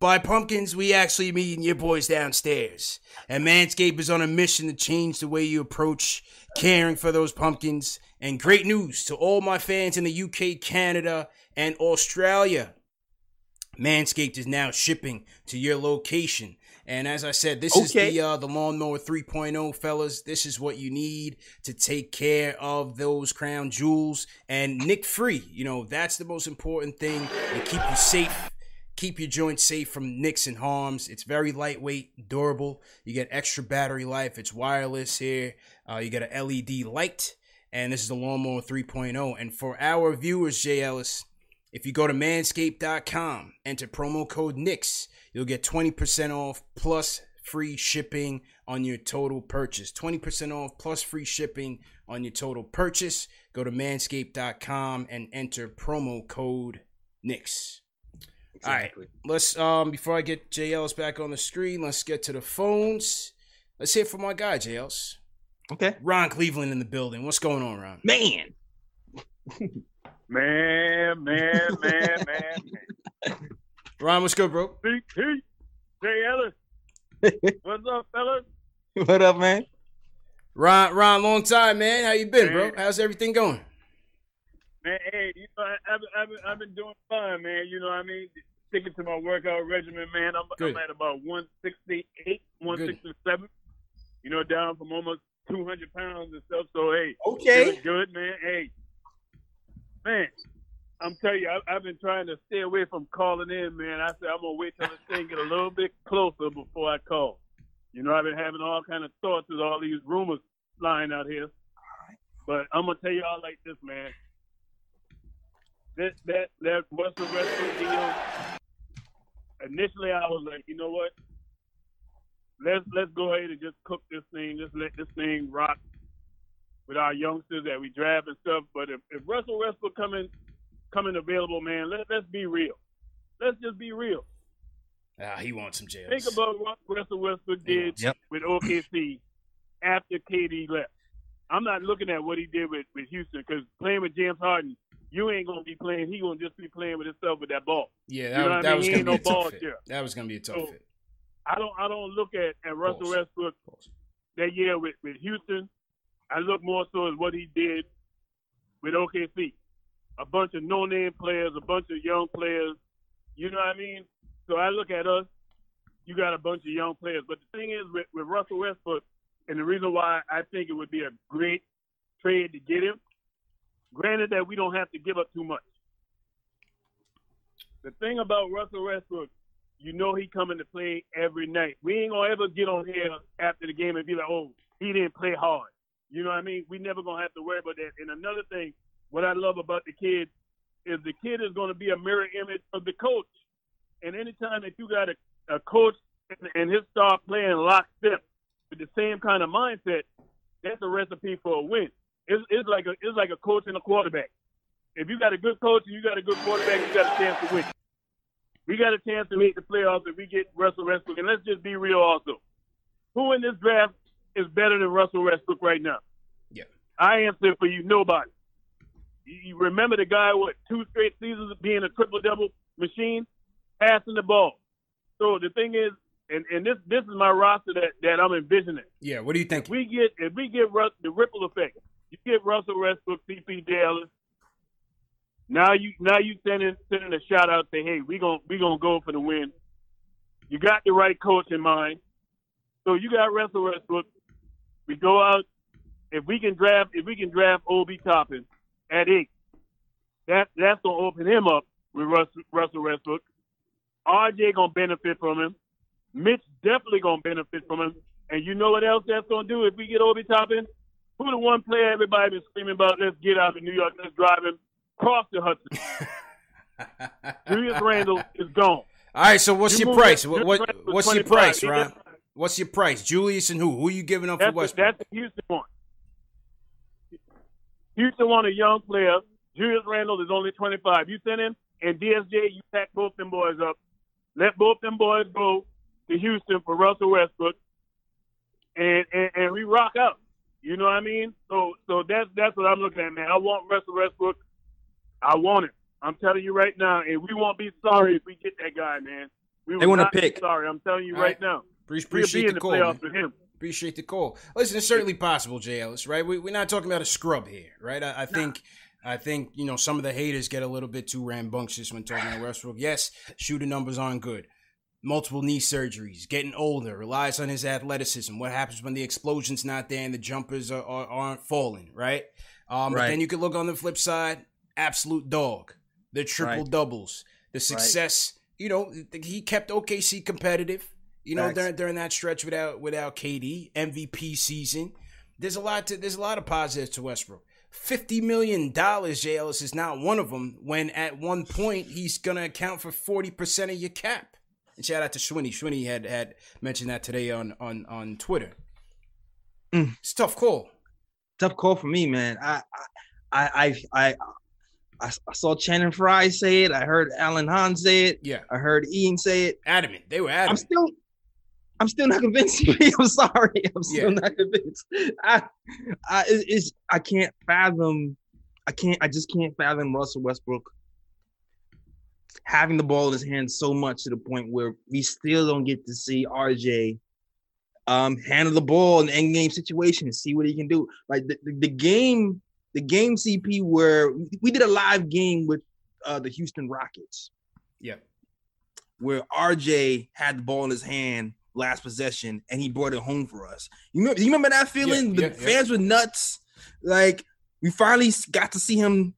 By pumpkins, we actually mean your boys downstairs. And Manscaped is on a mission to change the way you approach caring for those pumpkins. And great news to all my fans in the UK, Canada, and Australia. Manscaped is now shipping to your location. And as I said, this okay. is the uh, the lawnmower 3.0, fellas. This is what you need to take care of those crown jewels and nick free. You know that's the most important thing and keep you safe. Keep your joints safe from nicks and harms. It's very lightweight, durable. You get extra battery life. It's wireless here. Uh, you get an LED light, and this is the lawnmower 3.0. And for our viewers, Jay Ellis, if you go to manscaped.com, enter promo code NICKS You'll get 20% off plus free shipping on your total purchase. 20% off plus free shipping on your total purchase. Go to manscaped.com and enter promo code NICKS. Exactly. All right, let's um before I get JL's back on the screen, let's get to the phones. Let's hear from my guy, JL's. Okay. Ron Cleveland in the building. What's going on, Ron? Man. *laughs* man, man, man, man, man. Ron, what's good, bro? CP, Jay Ellis. *laughs* what's up, fellas? What up, man? Ron, Ron, long time, man. How you been, man. bro? How's everything going? Man, hey, you know, I've, I've, I've been doing fine, man. You know what I mean? Sticking to my workout regimen, man. I'm, I'm at about 168, 167. Good. You know, down from almost 200 pounds and stuff. So, hey, okay, good, man. Hey, man, I'm telling you, I, have been trying to stay away from calling in, man. I said I'm gonna wait till this thing get a little bit closer before I call. You know, I've been having all kind of thoughts with all these rumors flying out here. But I'm gonna tell you all like this, man. That that that Russell Westbrook deal. Initially, I was like, you know what? Let's let's go ahead and just cook this thing. Just let this thing rock with our youngsters that we draft and stuff. But if, if Russell Westbrook coming coming available, man. Let, let's be real. Let's just be real. Ah, he wants some jails. Think about what Russell Westbrook did yep. with OKC after KD left. I'm not looking at what he did with, with Houston because playing with James Harden, you ain't gonna be playing. He gonna just be playing with himself with that ball. Yeah, that, you know that I mean? was gonna be no a tough fit. There. That was gonna be a tough so, fit. I don't I don't look at, at Russell Westbrook that year with, with Houston. I look more so at what he did with OKC a bunch of no-name players, a bunch of young players. You know what I mean? So I look at us. You got a bunch of young players, but the thing is with, with Russell Westbrook, and the reason why I think it would be a great trade to get him. Granted that we don't have to give up too much. The thing about Russell Westbrook, you know he coming to play every night. We ain't gonna ever get on here after the game and be like, oh, he didn't play hard. You know what I mean? We never gonna have to worry about that. And another thing, what I love about the kid is the kid is to be a mirror image of the coach. And anytime that you got a, a coach and his star playing lockstep with the same kind of mindset, that's a recipe for a win. It's, it's like a it's like a coach and a quarterback. If you got a good coach and you got a good quarterback, you got a chance to win. we got a chance to make the playoffs if we get Russell Westbrook. And let's just be real also. Who in this draft is better than Russell Westbrook right now? Yeah. I answer for you, nobody. You remember the guy what two straight seasons of being a triple double machine, passing the ball. So the thing is, and, and this this is my roster that, that I'm envisioning. Yeah, what do you think? If we get if we get Russ, the ripple effect, you get Russell Westbrook, CP Dallas. Now you now you sending sending a shout out say, hey, we gonna we gonna go for the win. You got the right coach in mind. So you got Russell Westbrook. We go out. If we can draft if we can draft Obi Toppin at eight, that that's gonna open him up with Russell, Russell Westbrook. RJ gonna benefit from him. Mitch definitely gonna benefit from him. And you know what else that's gonna do if we get Obi Toppin? Who the one player everybody been screaming about? Let's get out of New York. Let's drive him across the Hudson. *laughs* Julius Randle is gone. All right, so what's You your price? What, what what's your price, Ron? What's your price? Julius and who? Who are you giving up for That's, Westbrook? that's the Houston one. Houston want a young player. Julius Randle is only 25. You send him, and DSJ, you pack both them boys up. Let both them boys go to Houston for Russell Westbrook, and, and, and we rock out. You know what I mean? So so that's that's what I'm looking at, man. I want Russell Westbrook. I want it. I'm telling you right now, and we won't be sorry if we get that guy, man. We They wanna pick. Sorry, I'm telling you All right, right. now. We'll Appreciate the the call. playoffs man. with him. Appreciate the call. Listen, it's certainly possible, Jay Ellis, right? We, we're not talking about a scrub here, right? I, I think, I think you know some of the haters get a little bit too rambunctious when talking about Westbrook. Yes, shooting numbers aren't good. Multiple knee surgeries, getting older, relies on his athleticism. What happens when the explosion's not there and the jumpers are, are, aren't falling, right? Um, But then you could look on the flip side, absolute dog, the triple Right. doubles, the success. You know, he kept OKC competitive. You know, during during that stretch without without KD, MVP season. There's a lot to there's a lot of positives to Westbrook. Fifty million dollars, J. Ellis is not one of them. When at one point he's gonna account for forty percent of your cap. And shout out to Schwinny. Schwinny had had mentioned that today on on on Twitter. Mm. It's a tough call. tough call for me, man. I I I I I, I saw Channing Frye say it. I heard Alan Hahn say it. Yeah, I heard Ian say it. adamant. They were I'm still I'm still not convinced. *laughs* I'm sorry. I'm still Yeah. not convinced. I I it's I can't fathom. I can't. I just can't fathom Russell Westbrook having the ball in his hands so much to the point where we still don't get to see RJ um, handle the ball in end game situations, see what he can do. Like the, the, the game, the game CP where we did a live game with uh, the Houston Rockets yeah, where RJ had the ball in his hand last possession and he brought it home for us. You remember, you remember that feeling? Yeah, the yeah, yeah. fans were nuts. Like we finally got to see him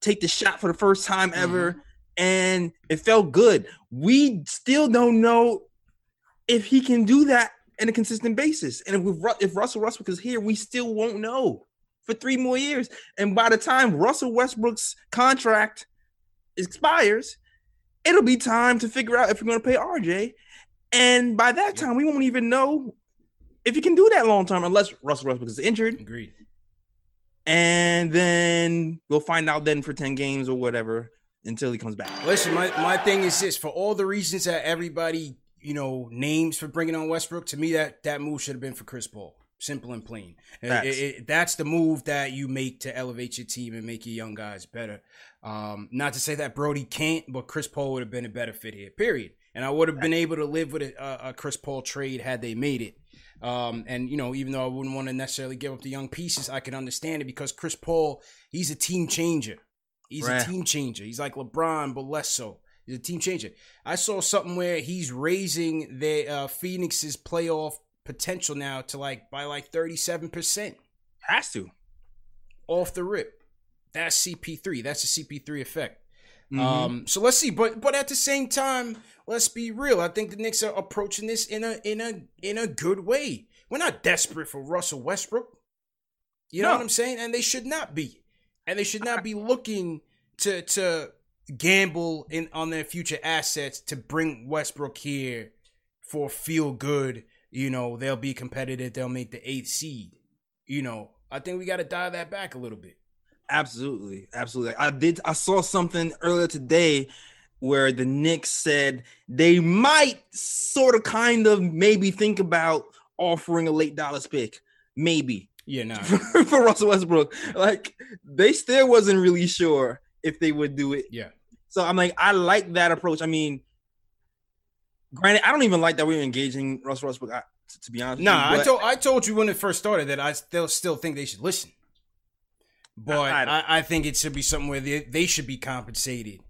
take the shot for the first time ever, Mm-hmm. And it felt good. We still don't know if he can do that on a consistent basis. And if we, if Russell Westbrook is here, we still won't know for three more years. And by the time Russell Westbrook's contract expires, it'll be time to figure out if we're going to pay RJ. And by that time, we won't even know if he can do that long term unless Russell Westbrook is injured. agreed. And then we'll find out then for 10 games or whatever until he comes back. Listen, my, my thing is this: for all the reasons that everybody you know names for bringing on Westbrook, to me that that move should have been for Chris Paul. Simple and plain. It- it- it- that's the move that you make to elevate your team and make your young guys better. Um, not to say that Brodie can't, but Chris Paul would have been a better fit here. Period. And I would have been able to live with a, a, a Chris Paul trade had they made it. Um, and you know, even though I wouldn't want to necessarily give up the young pieces, I can understand it because Chris Paul, he's a team changer. He's Right. a team changer. He's like LeBron, but less so. He's a team changer. I saw something where he's raising the uh, Phoenix's playoff potential now to like by like thirty seven percent Has to. off the rip. That's CP3. That's the CP3 effect. Mhm. Um, so let's see, but but at the same time, let's be real. I think the Knicks are approaching this in a in a in a good way. We're not desperate for Russell Westbrook. You know what I'm saying? And they should not be. And they should not be looking to to gamble in on their future assets to bring Westbrook here for feel good. You know, they'll be competitive, they'll make the eighth seed. You know, I think we gotta dial that back a little bit. Absolutely, absolutely. I did. I saw something earlier today, where the Knicks said they might sort of kind of maybe think about offering a late Dallas pick. Maybe. Yeah, no. For, for Russell Westbrook. Like they still wasn't really sure if they would do it. Yeah. So I'm like, I like that approach. I mean, granted, I don't even like that we're engaging Russell Westbrook. I, to, to be honest, Nah, you, I told I told you when it first started that I still still think they should listen. But I- I I, think it should be something where they, they should be compensated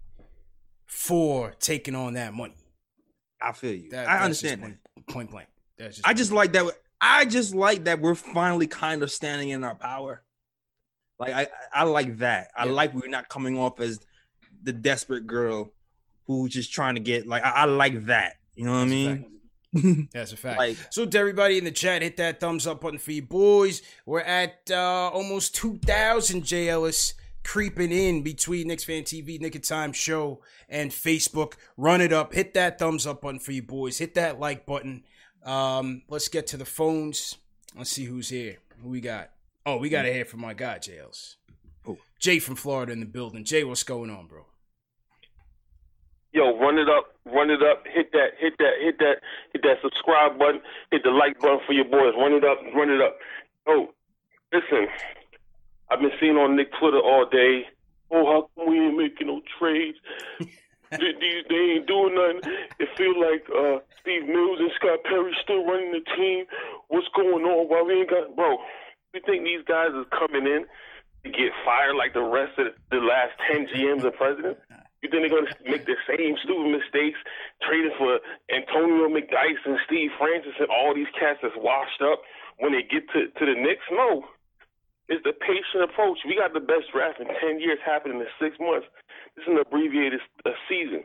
for taking on that money. I feel you. That, I understand point, point blank. That's just I just like that. I just like that we're finally kind of standing in our power. Like I, I like that. I Yeah. like we're not coming off as the desperate girl who's just trying to get. Like I, I like that. You know what I That's mean? *laughs* That's a fact. Like- so to everybody in the chat, hit that thumbs up button for you boys. We're at uh, almost two thousand J Ellis creeping in between Knicks Fan TV, Knick of Time Show, and Facebook. Run it up. Hit that thumbs up button for you boys. Hit that like button. Um, let's get to the phones. Let's see who's here. Who we got? Oh, we got to hear from my guy, J Ellis. Who? Jay from Florida in the building. Jay, what's going on, bro? Yo, run it up, run it up, hit that, hit that, hit that, hit that subscribe button, hit the like button for your boys. Run it up, run it up. Oh, listen, I've been seeing on Knick Twitter all day. Oh, how come we ain't making no trades? *laughs* they, they, ain't doing nothing. It feel like uh, Steve Mills and Scott Perry still running the team. What's going on? Why we ain't got bro? You think these guys is coming in to get fired like the rest of the last ten GMs and presidents? You think they're gonna make the same stupid mistakes, trading for Antonio McDyess and Steve Francis and all these cats that's washed up when they get to to the Knicks? No, it's the patient approach. We got the best draft in ten years happening in six months. Is an abbreviated uh, season,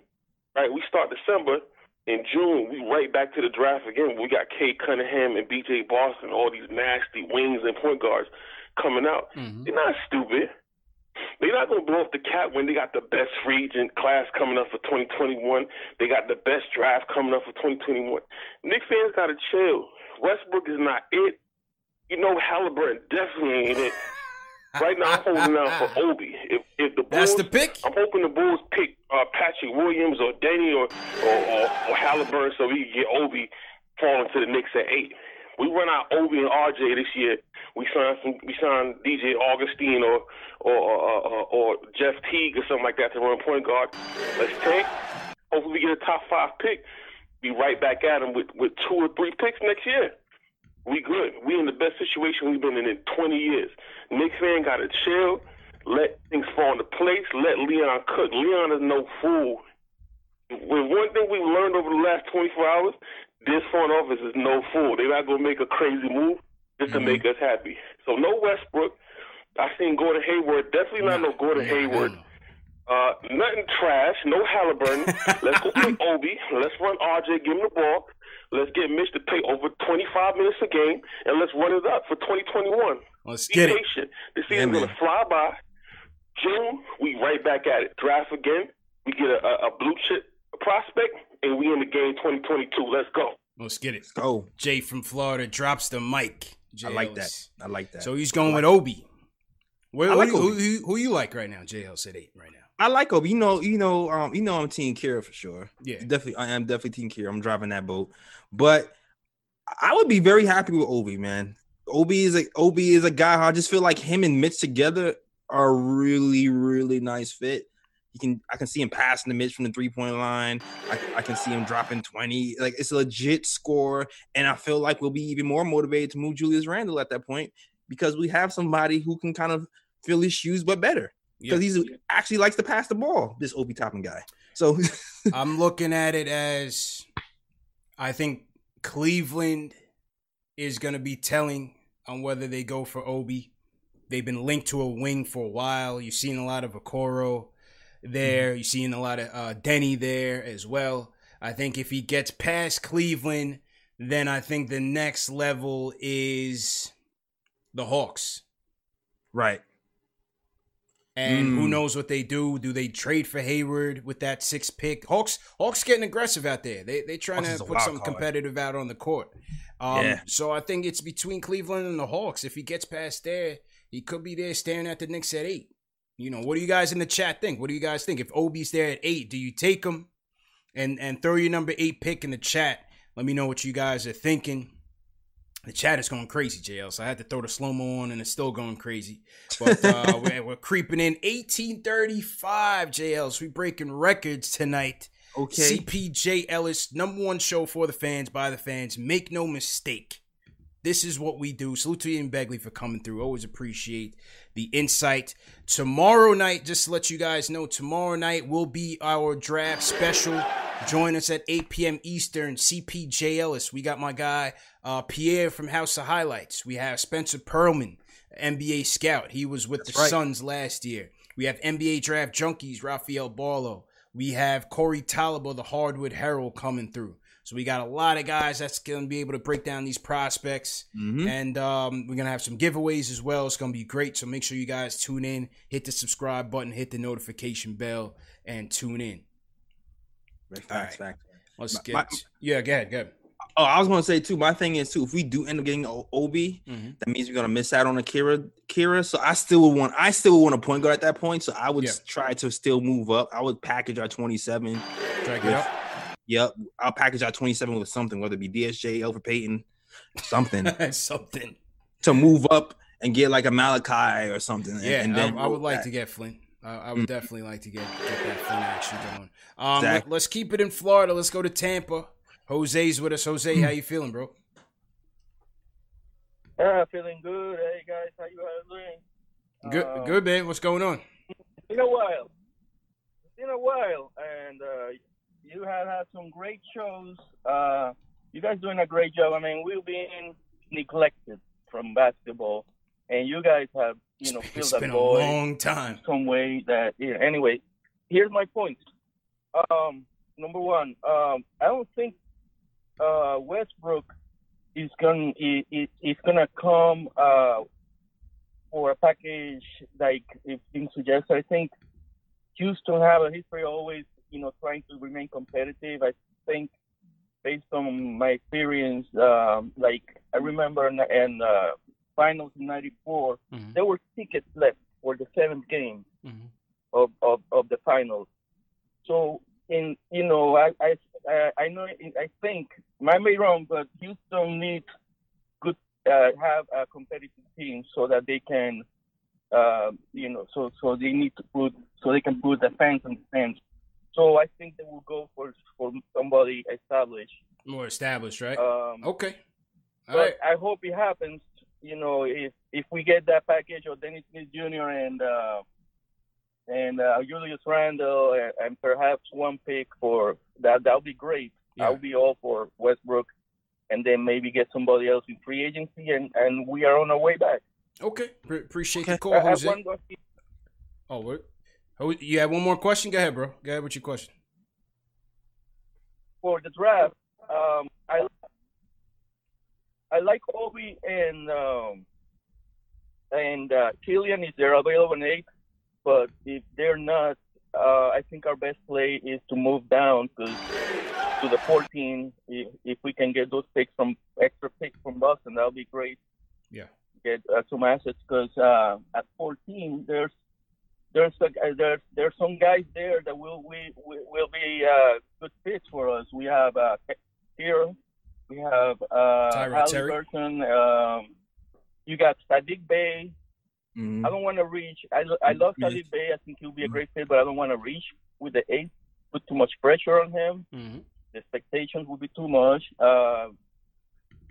right? We start December. In June, we right back to the draft again. We got Cade Cunningham and B.J. Boston, all these nasty wings and point guards coming out. They're not stupid. They're not going to blow off the cap when they got the best free agent class coming up for 2021. They got the best draft coming up for 2021. Knick fans got to chill. Westbrook is not it. You know Halliburton definitely ain't it. Right now, I'm holding out for *laughs* Obi. If if the Bulls, That's the pick? I'm hoping the Bulls pick uh, Patrick Williams or Danny or or, or or Halliburton so we can get Obi falling to the Knicks at eight. We run out Obi and RJ this year. We sign some. We sign DJ Augustin or or or, or, Jeff Teague or something like that to run point guard. Let's take. Hopefully, we get a top five pick. Be right back at them with with two or three picks next year. We good. We in the best situation we've been in in 20 years. Knicks fan got to chill. Let things fall into place. Let Leon cook. Leon is no fool. With one thing we've learned over the last 24 hours, this front office is no fool. They're not gonna make a crazy move just to make us happy. So no Westbrook. I seen Gordon Hayward. Definitely not no Gordon Hayward. Uh, nothing trash. No Halliburton. *laughs* Let's go pick Obi. Let's run RJ. Give him the ball. Let's get Mitch to play over 25 minutes a game, and let's run it up for 2021. Let's Be get it. patient. The season's man. gonna fly by. June, we right back at it. Draft again. We get a, a, a blue chip prospect, and we in the game 2022. Let's go. Let's get it. Let's go. Jay from Florida drops the mic. I like that. I like that. So he's going with Obi. Where, I like who, Obi. Who, who you like right now? JL at eight right now. I like Obi. You know, you know, um, you know, I'm Team Kira for sure. Yeah. definitely. I am definitely Team Kira. I'm driving that boat, but I would be very happy with Obi, man. Obi is a Obi is a guy. I just feel like him and Mitch together are really, really nice fit. He can, I can see him passing the Mitch from the three point line. I, I can see him dropping twenty. Like it's a legit score, and I feel like we'll be even more motivated to move Julius Randle at that point because we have somebody who can kind of fill his shoes, but better because he's actually likes to pass the ball. This Obi Toppin guy. So *laughs* I'm looking at it as I think Cleveland is going to be telling on whether they go for Obi. They've been linked to a wing for a while. You've seen a lot of Okoro there. Mm-hmm. You've seen a lot of uh, Deni there as well. I think if he gets past Cleveland, then I think the next level is the Hawks. right. And who Mm. knows what they do? Do they trade for Hayward with that six pick? Hawks Hawks getting aggressive out there. They they trying Hawks to put something card. competitive out on the court. Um, Yeah. So I think it's between Cleveland and the Hawks. If he gets past there, he could be there staring at the Knicks at eight. you know, what do you guys in the chat think? What do you guys think? If Obi's there at eight, do you take him? And and throw your number eight pick in the chat. Let me know what you guys are thinking. The chat is going crazy, JL. So I had to throw the slow mo on, and it's still going crazy. But uh, *laughs* we're, we're, creeping in 1835, JL. So we breaking records tonight. Okay. CPJ Ellis, number one show for the fans, by the fans. Make no mistake. This is what we do. Salute to Ian Begley for coming through. Always appreciate the insight. Tomorrow night, just to let you guys know, tomorrow night will be our draft special. Join us at 8 p.m. Eastern. CPJ Ellis. We got my guy uh, Pierre from House of Highlights. We have Spencer Pearlman, NBA scout. He was with That's the right. Suns last year. We have NBA draft junkies, Rafael Barlowe. We have Corey Talibo, the Hardwood Herald, coming through. So we got a lot of guys that's going to be able to break down these prospects. Mhm. And um, we're going to have some giveaways as well. It's going to be great. So make sure you guys tune in, hit the subscribe button, hit the notification bell, and tune in. All right. facts. Let's My- get. my- yeah, go ahead. Go ahead. Oh, I was gonna say too. My thing is too. If we do end up getting Obi, Mhm. that means we're gonna miss out on Akira. Kira. So I still would want. I still would want a point guard at that point. So I would Yeah. try to still move up. I would package our 27. Drag it up. Yep. I'll package our 27 with something, whether it be DSJ, Elfrid Payton, something *laughs* Something. to move up and get like a Malachi or something. Yeah, and then I, I would like back. to get Flynn. I, I would definitely like to get get that Flynn action going. Um, Exactly. let, us keep it in Florida. Let's go to Tampa. Jose's with us. Jose, how you feeling, bro? Uh, feeling good. Hey guys, how you doing? Good, Uh, good, man. What's going on? It's been a while. It's been a while, and uh, you have had some great shows. Uh, you guys doing a great job. I mean, we've been neglected from basketball, and you guys have, you know, It's filled that been a void long time. some way that yeah. Anyway, here's my point. Um, number one, um, I don't think uh, Westbrook is gonna is, is- is gonna come uh, for a package like it's been suggested. I think Houston have a history of always, you know, trying to remain competitive. I think based on my experience, um, like I remember in, in uh, finals in '94, Mhm. there were tickets left for the seventh game Mhm. of, of, of the finals. So in you know I I I- I know I think I may be wrong, but Houston needs good uh, have a competitive team so that they can uh, you know so so they need to put so they can put the fans on the stands. So I think they will go for for somebody established. More established, right? Um, okay. All but right. I hope it happens. You know, if if we get that package of Dennis Smith Jr. and uh, and uh, Julius Randle and, and perhaps one pick for that, that would be great. Yeah. I'll be all for Westbrook, and then maybe get somebody else in free agency, and and we are on our way back. Okay. Pre- appreciate the call, I Jose. one more. Oh, what? Oh, you have one more question? Go ahead, bro. Go ahead with your question. for the draft. Um, I I like Obi and um, and uh, Killian if they're available in eight, but if they're not, uh, I think our best play is to move down to to the 14. If, if we can get those picks from extra picks from Boston, that would be great. Yeah. Get uh, some assets because uh, at 14 there's there's a, uh, there's there's some guys there that will we will, will be uh, good fits for us. We have uh, here, we have uh, Terry. Halliburton. Um, you got Saddiq Bey. Mhm. I don't want to reach. I, lo- I love. Saddiq Bey. I think he'll be a great fit, but I don't want to reach with the eight. Put too much pressure on him. Mm-hmm. The expectations will be too much. Uh,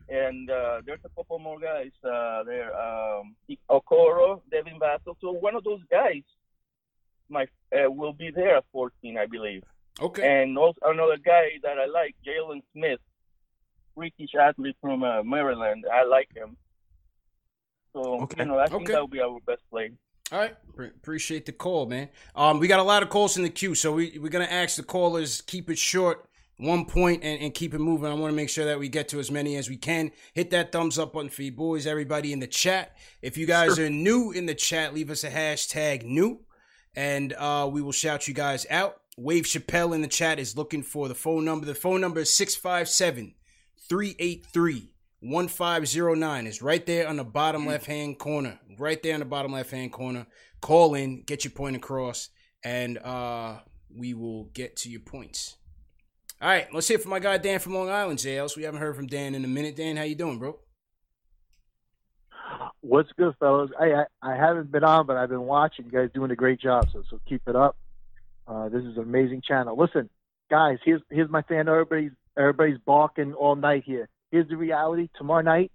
and uh, there's a couple more guys uh, there. Um, Okoro, Devin Vassell. So one of those guys, my uh, will be there at 14, I believe. Okay. And also another guy that I like, Jalen Smith, British athlete from uh, Maryland. I like him. So Okay. you know, I think Okay. that will be our best play. All right, Pre- appreciate the call, man. Um, we got a lot of calls in the queue, so we we're gonna ask the callers keep it short, one point, and, and keep it moving. I want to make sure that we get to as many as we can. Hit that thumbs up button for you boys, everybody in the chat. If you guys are new in the chat, leave us a hashtag new, and uh, we will shout you guys out. Wave Chappelle in the chat is looking for the phone number. The phone number is 657 383 1509. is right there on the bottom left hand corner. Right there on the bottom left hand corner. Call in, get your point across, and uh, we will get to your points. All right, let's hear from my guy Dan from Long Island, JLs. We haven't heard from Dan in a minute. Dan, how you doing, bro? What's good, fellas? I, I, I haven't been on, but I've been watching. You guys doing a great job, so so keep it up. Uh, this is an amazing channel. Listen, guys, here's here's my fan. Everybody's everybody's balking all night here. Here's the reality. Tomorrow night,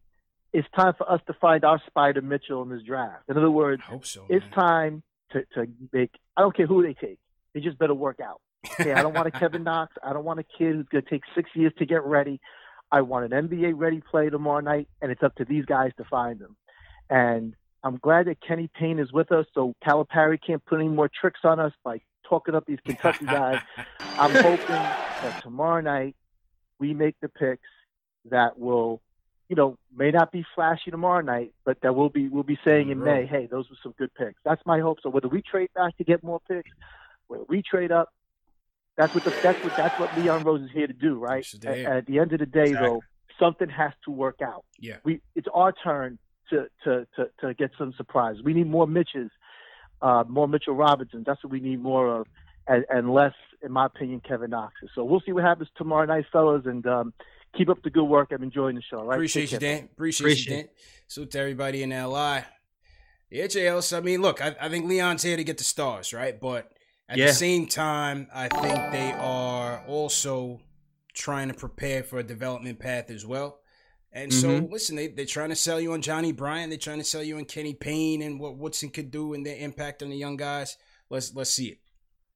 it's time for us to find our Spider Mitchell in this draft. In other words, so, it's time to, to make. I don't care who they take. They just better work out. Okay, I don't want a *laughs* Kevin Knox. I don't want a kid who's going to take six years to get ready. I want an NBA ready play tomorrow night, and it's up to these guys to find them. And I'm glad that Kenny Payne is with us, so Calipari can't put any more tricks on us by talking up these Kentucky guys. *laughs* I'm hoping that tomorrow night we make the picks that will, you know, may not be flashy tomorrow night, but that we'll be we'll be saying in May, hey, those were some good picks. That's my hope. So whether we trade back to get more picks, whether we trade up, that's what the, that's what that's what Leon Rose is here to do, right? At, at, the end of the day, exactly. though, something has to work out. Yeah, we it's our turn to to to, to get some surprises. We need more Mitches, uh, more Mitchell Robinsons. That's what we need more of, and, and less, in my opinion, Kevin Knox. So we'll see what happens tomorrow night, fellas, and um, keep up the good work. I'm enjoying the show. Right? Appreciate you, Dan. Appreciate, Appreciate you, Dan. Salute to everybody in LI. Yeah, JLs. I mean, look, I, I think Leon's here to get the stars, right? But at yeah. the same time, I think they are also trying to prepare for a development path as well. And mm-hmm. so, listen, they, they're trying to sell you on Johnnie Bryant. They're trying to sell you on Kenny Payne and what Woodson could do and their impact on the young guys. Let's let's see it.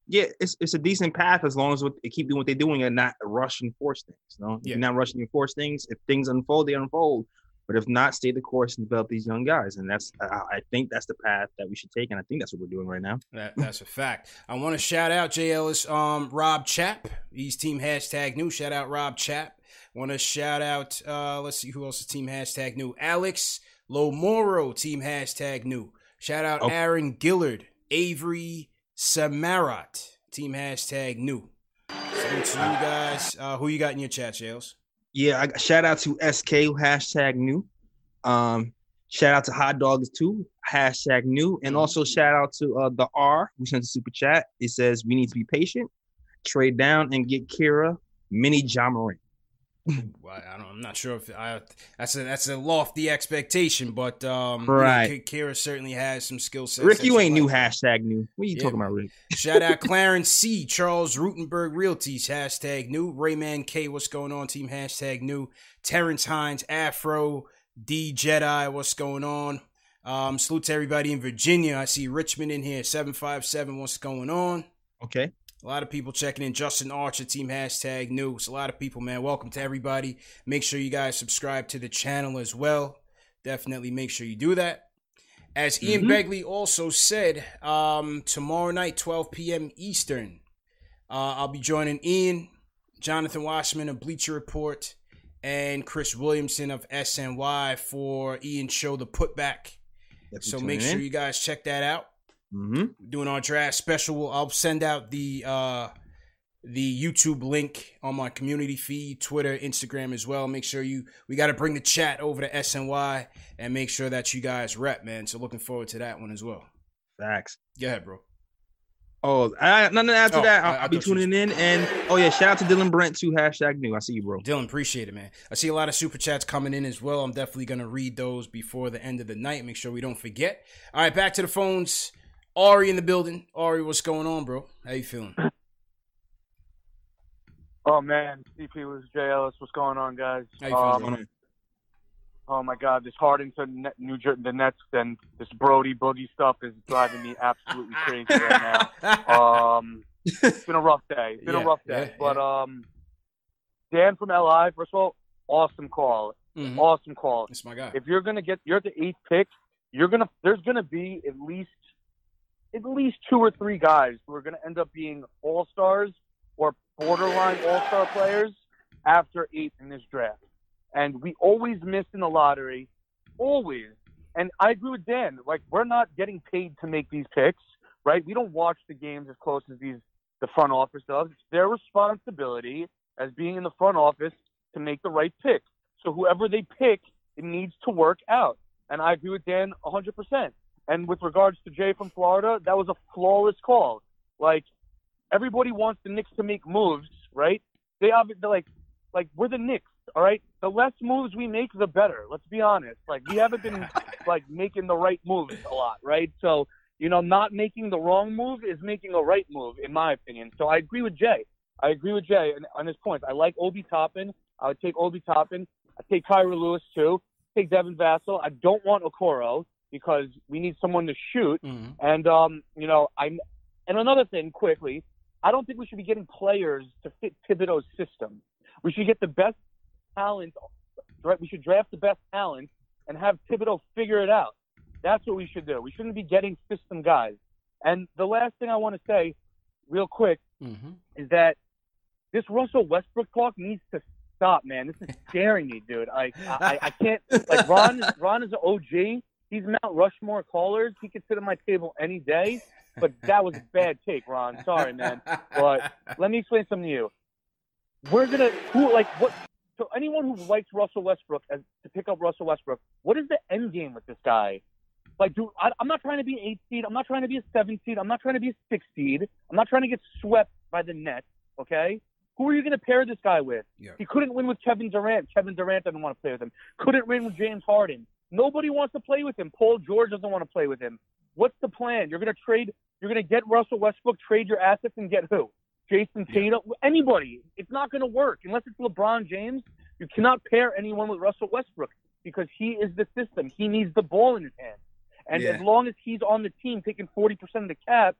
Yeah, it's it's a decent path as long as they keep doing what they're doing and not rush and force things. You know? Yeah. You're not rushing and force things. If things unfold, they unfold. But if not, stay the course and develop these young guys. And that's I think that's the path that we should take. And I think that's what we're doing right now. That, that's a fact. I want to shout out Jay Ellis, um, Rob Chap. He's team hashtag new. Shout out Rob Chap. Want to shout out, uh, let's see who else is team hashtag new. Alex Lomoro, team hashtag new. Shout out okay. Aaron Gillard, Avery Samarat, team hashtag new. Salute to you guys. Uh, who you got in your chat, Shales? Yeah, I, shout out to SK hashtag new. Um, shout out to Hot Dogs too hashtag new, and also shout out to uh, the R who sent a super chat. It says we need to be patient, trade down, and get Kira mini well, I am not sure if I, that's a that's a lofty expectation, but um, right. Kira certainly has some skill sets. Rick, you ain't new. Hashtag new. What are you yeah. talking about, Rick? Shout out *laughs* Clarence C. Charles Rutenberg Realties. Hashtag new. Rayman K. What's going on? Team. Hashtag new. Terrence Hines Afro D Jedi. What's going on? Um, salute to everybody in Virginia. I see Richmond in here. Seven five seven. What's going on? Okay. A lot of people checking in. Justin Archer, team hashtag news. A lot of people, man. Welcome to everybody. Make sure you guys subscribe to the channel as well. Definitely make sure you do that. As Ian mm-hmm. Begley also said, um, tomorrow night, 12 p.m. Eastern, uh, I'll be joining Ian, Jonathan Wasserman of Bleacher Report, and Chris Williamson of SNY for Ian's show, The Putback. so make sure in. you guys check that out. Mm-hmm. Doing our draft special. I'll send out the uh, the YouTube link on my community feed, Twitter, Instagram as well. Make sure you we got to bring the chat over to SNY and make sure that you guys rep, man. So looking forward to that one as well. Facts. Go ahead, bro. Oh, I, nothing after oh, that. I'll, I'll be tuning in. And oh yeah, shout out to Dylan Brent too. Hashtag new. I see you, bro. Dylan, appreciate it, man. I see a lot of super chats coming in as well. I'm definitely gonna read those before the end of the night. Make sure we don't forget. All right, back to the phones. Ari in the building. Ari, what's going on, bro? How you feeling? Oh man, CP was Ellis. What's going on, guys? How you feeling? Um, oh my God, this Harden to New Jersey, the Nets, and this Brodie Boogie stuff is driving me absolutely crazy right now. *laughs* Um, it's been a rough day. It's been yeah, a rough day, yeah, but yeah. um, Dan from LI, first of all, awesome call. Mm-hmm. Awesome call. It's my guy. If you're gonna get, you're at the eighth pick. You're gonna. There's gonna be at least at least two or three guys who are going to end up being all stars or borderline all star players after eight in this draft. And we always miss in the lottery, always. And I agree with Dan. Like we're not getting paid to make these picks, right? We don't watch the games as close as these the front office does. It's their responsibility as being in the front office to make the right pick. So whoever they pick, it needs to work out. And I agree with Dan 100%. And with regards to Jay from Florida, that was a flawless call. Like everybody wants the Knicks to make moves, right? They obviously like like we're the Knicks, all right. The less moves we make, the better. Let's be honest. Like we haven't been *laughs* like making the right moves a lot, right? So you know, not making the wrong move is making a right move, in my opinion. So I agree with Jay. I agree with Jay on his points. I like Obi Toppin. I would take Obi Toppin. I take Kira Lewis too. Take Devin Vassell. I don't want Okoro because we need someone to shoot. Mm-hmm. And um, you know, I'm and another thing quickly, I don't think we should be getting players to fit Thibodeau's system. We should get the best talent. Right? We should draft the best talent and have Thibodeau figure it out. That's what we should do. We shouldn't be getting system guys. And the last thing I want to say, real quick, Mm-hmm. is that this Russell Westbrook talk needs to stop, man. This is *laughs* scaring me, dude. I I, I can't *laughs* like Ron. Ron is an OG. He's Mount Rushmore callers. He could sit at my table any day. But that was a bad take, Ron. Sorry, man. But let me explain something to you. We're gonna who like what? So anyone who likes Russell Westbrook as to pick up Russell Westbrook, what is the end game with this guy? Like, dude, I, I'm not trying to be an eight seed. I'm not trying to be a seven seed. I'm not trying to be a six seed. I'm not trying to get swept by the Nets. Okay, who are you going to pair this guy with? Yeah. He couldn't win with Kevin Durant. Kevin Durant doesn't want to play with him. Couldn't win with James Harden. Nobody wants to play with him. Paul George doesn't want to play with him. What's the plan? You're going to trade. You're going to get Russell Westbrook, trade your assets, and get who? Jayson Tatum. Anybody. It's not going to work unless it's LeBron James. You cannot pair anyone with Russell Westbrook because he is the system. He needs the ball in his hand. And Yeah. as long as he's on the team taking 40% of the cap,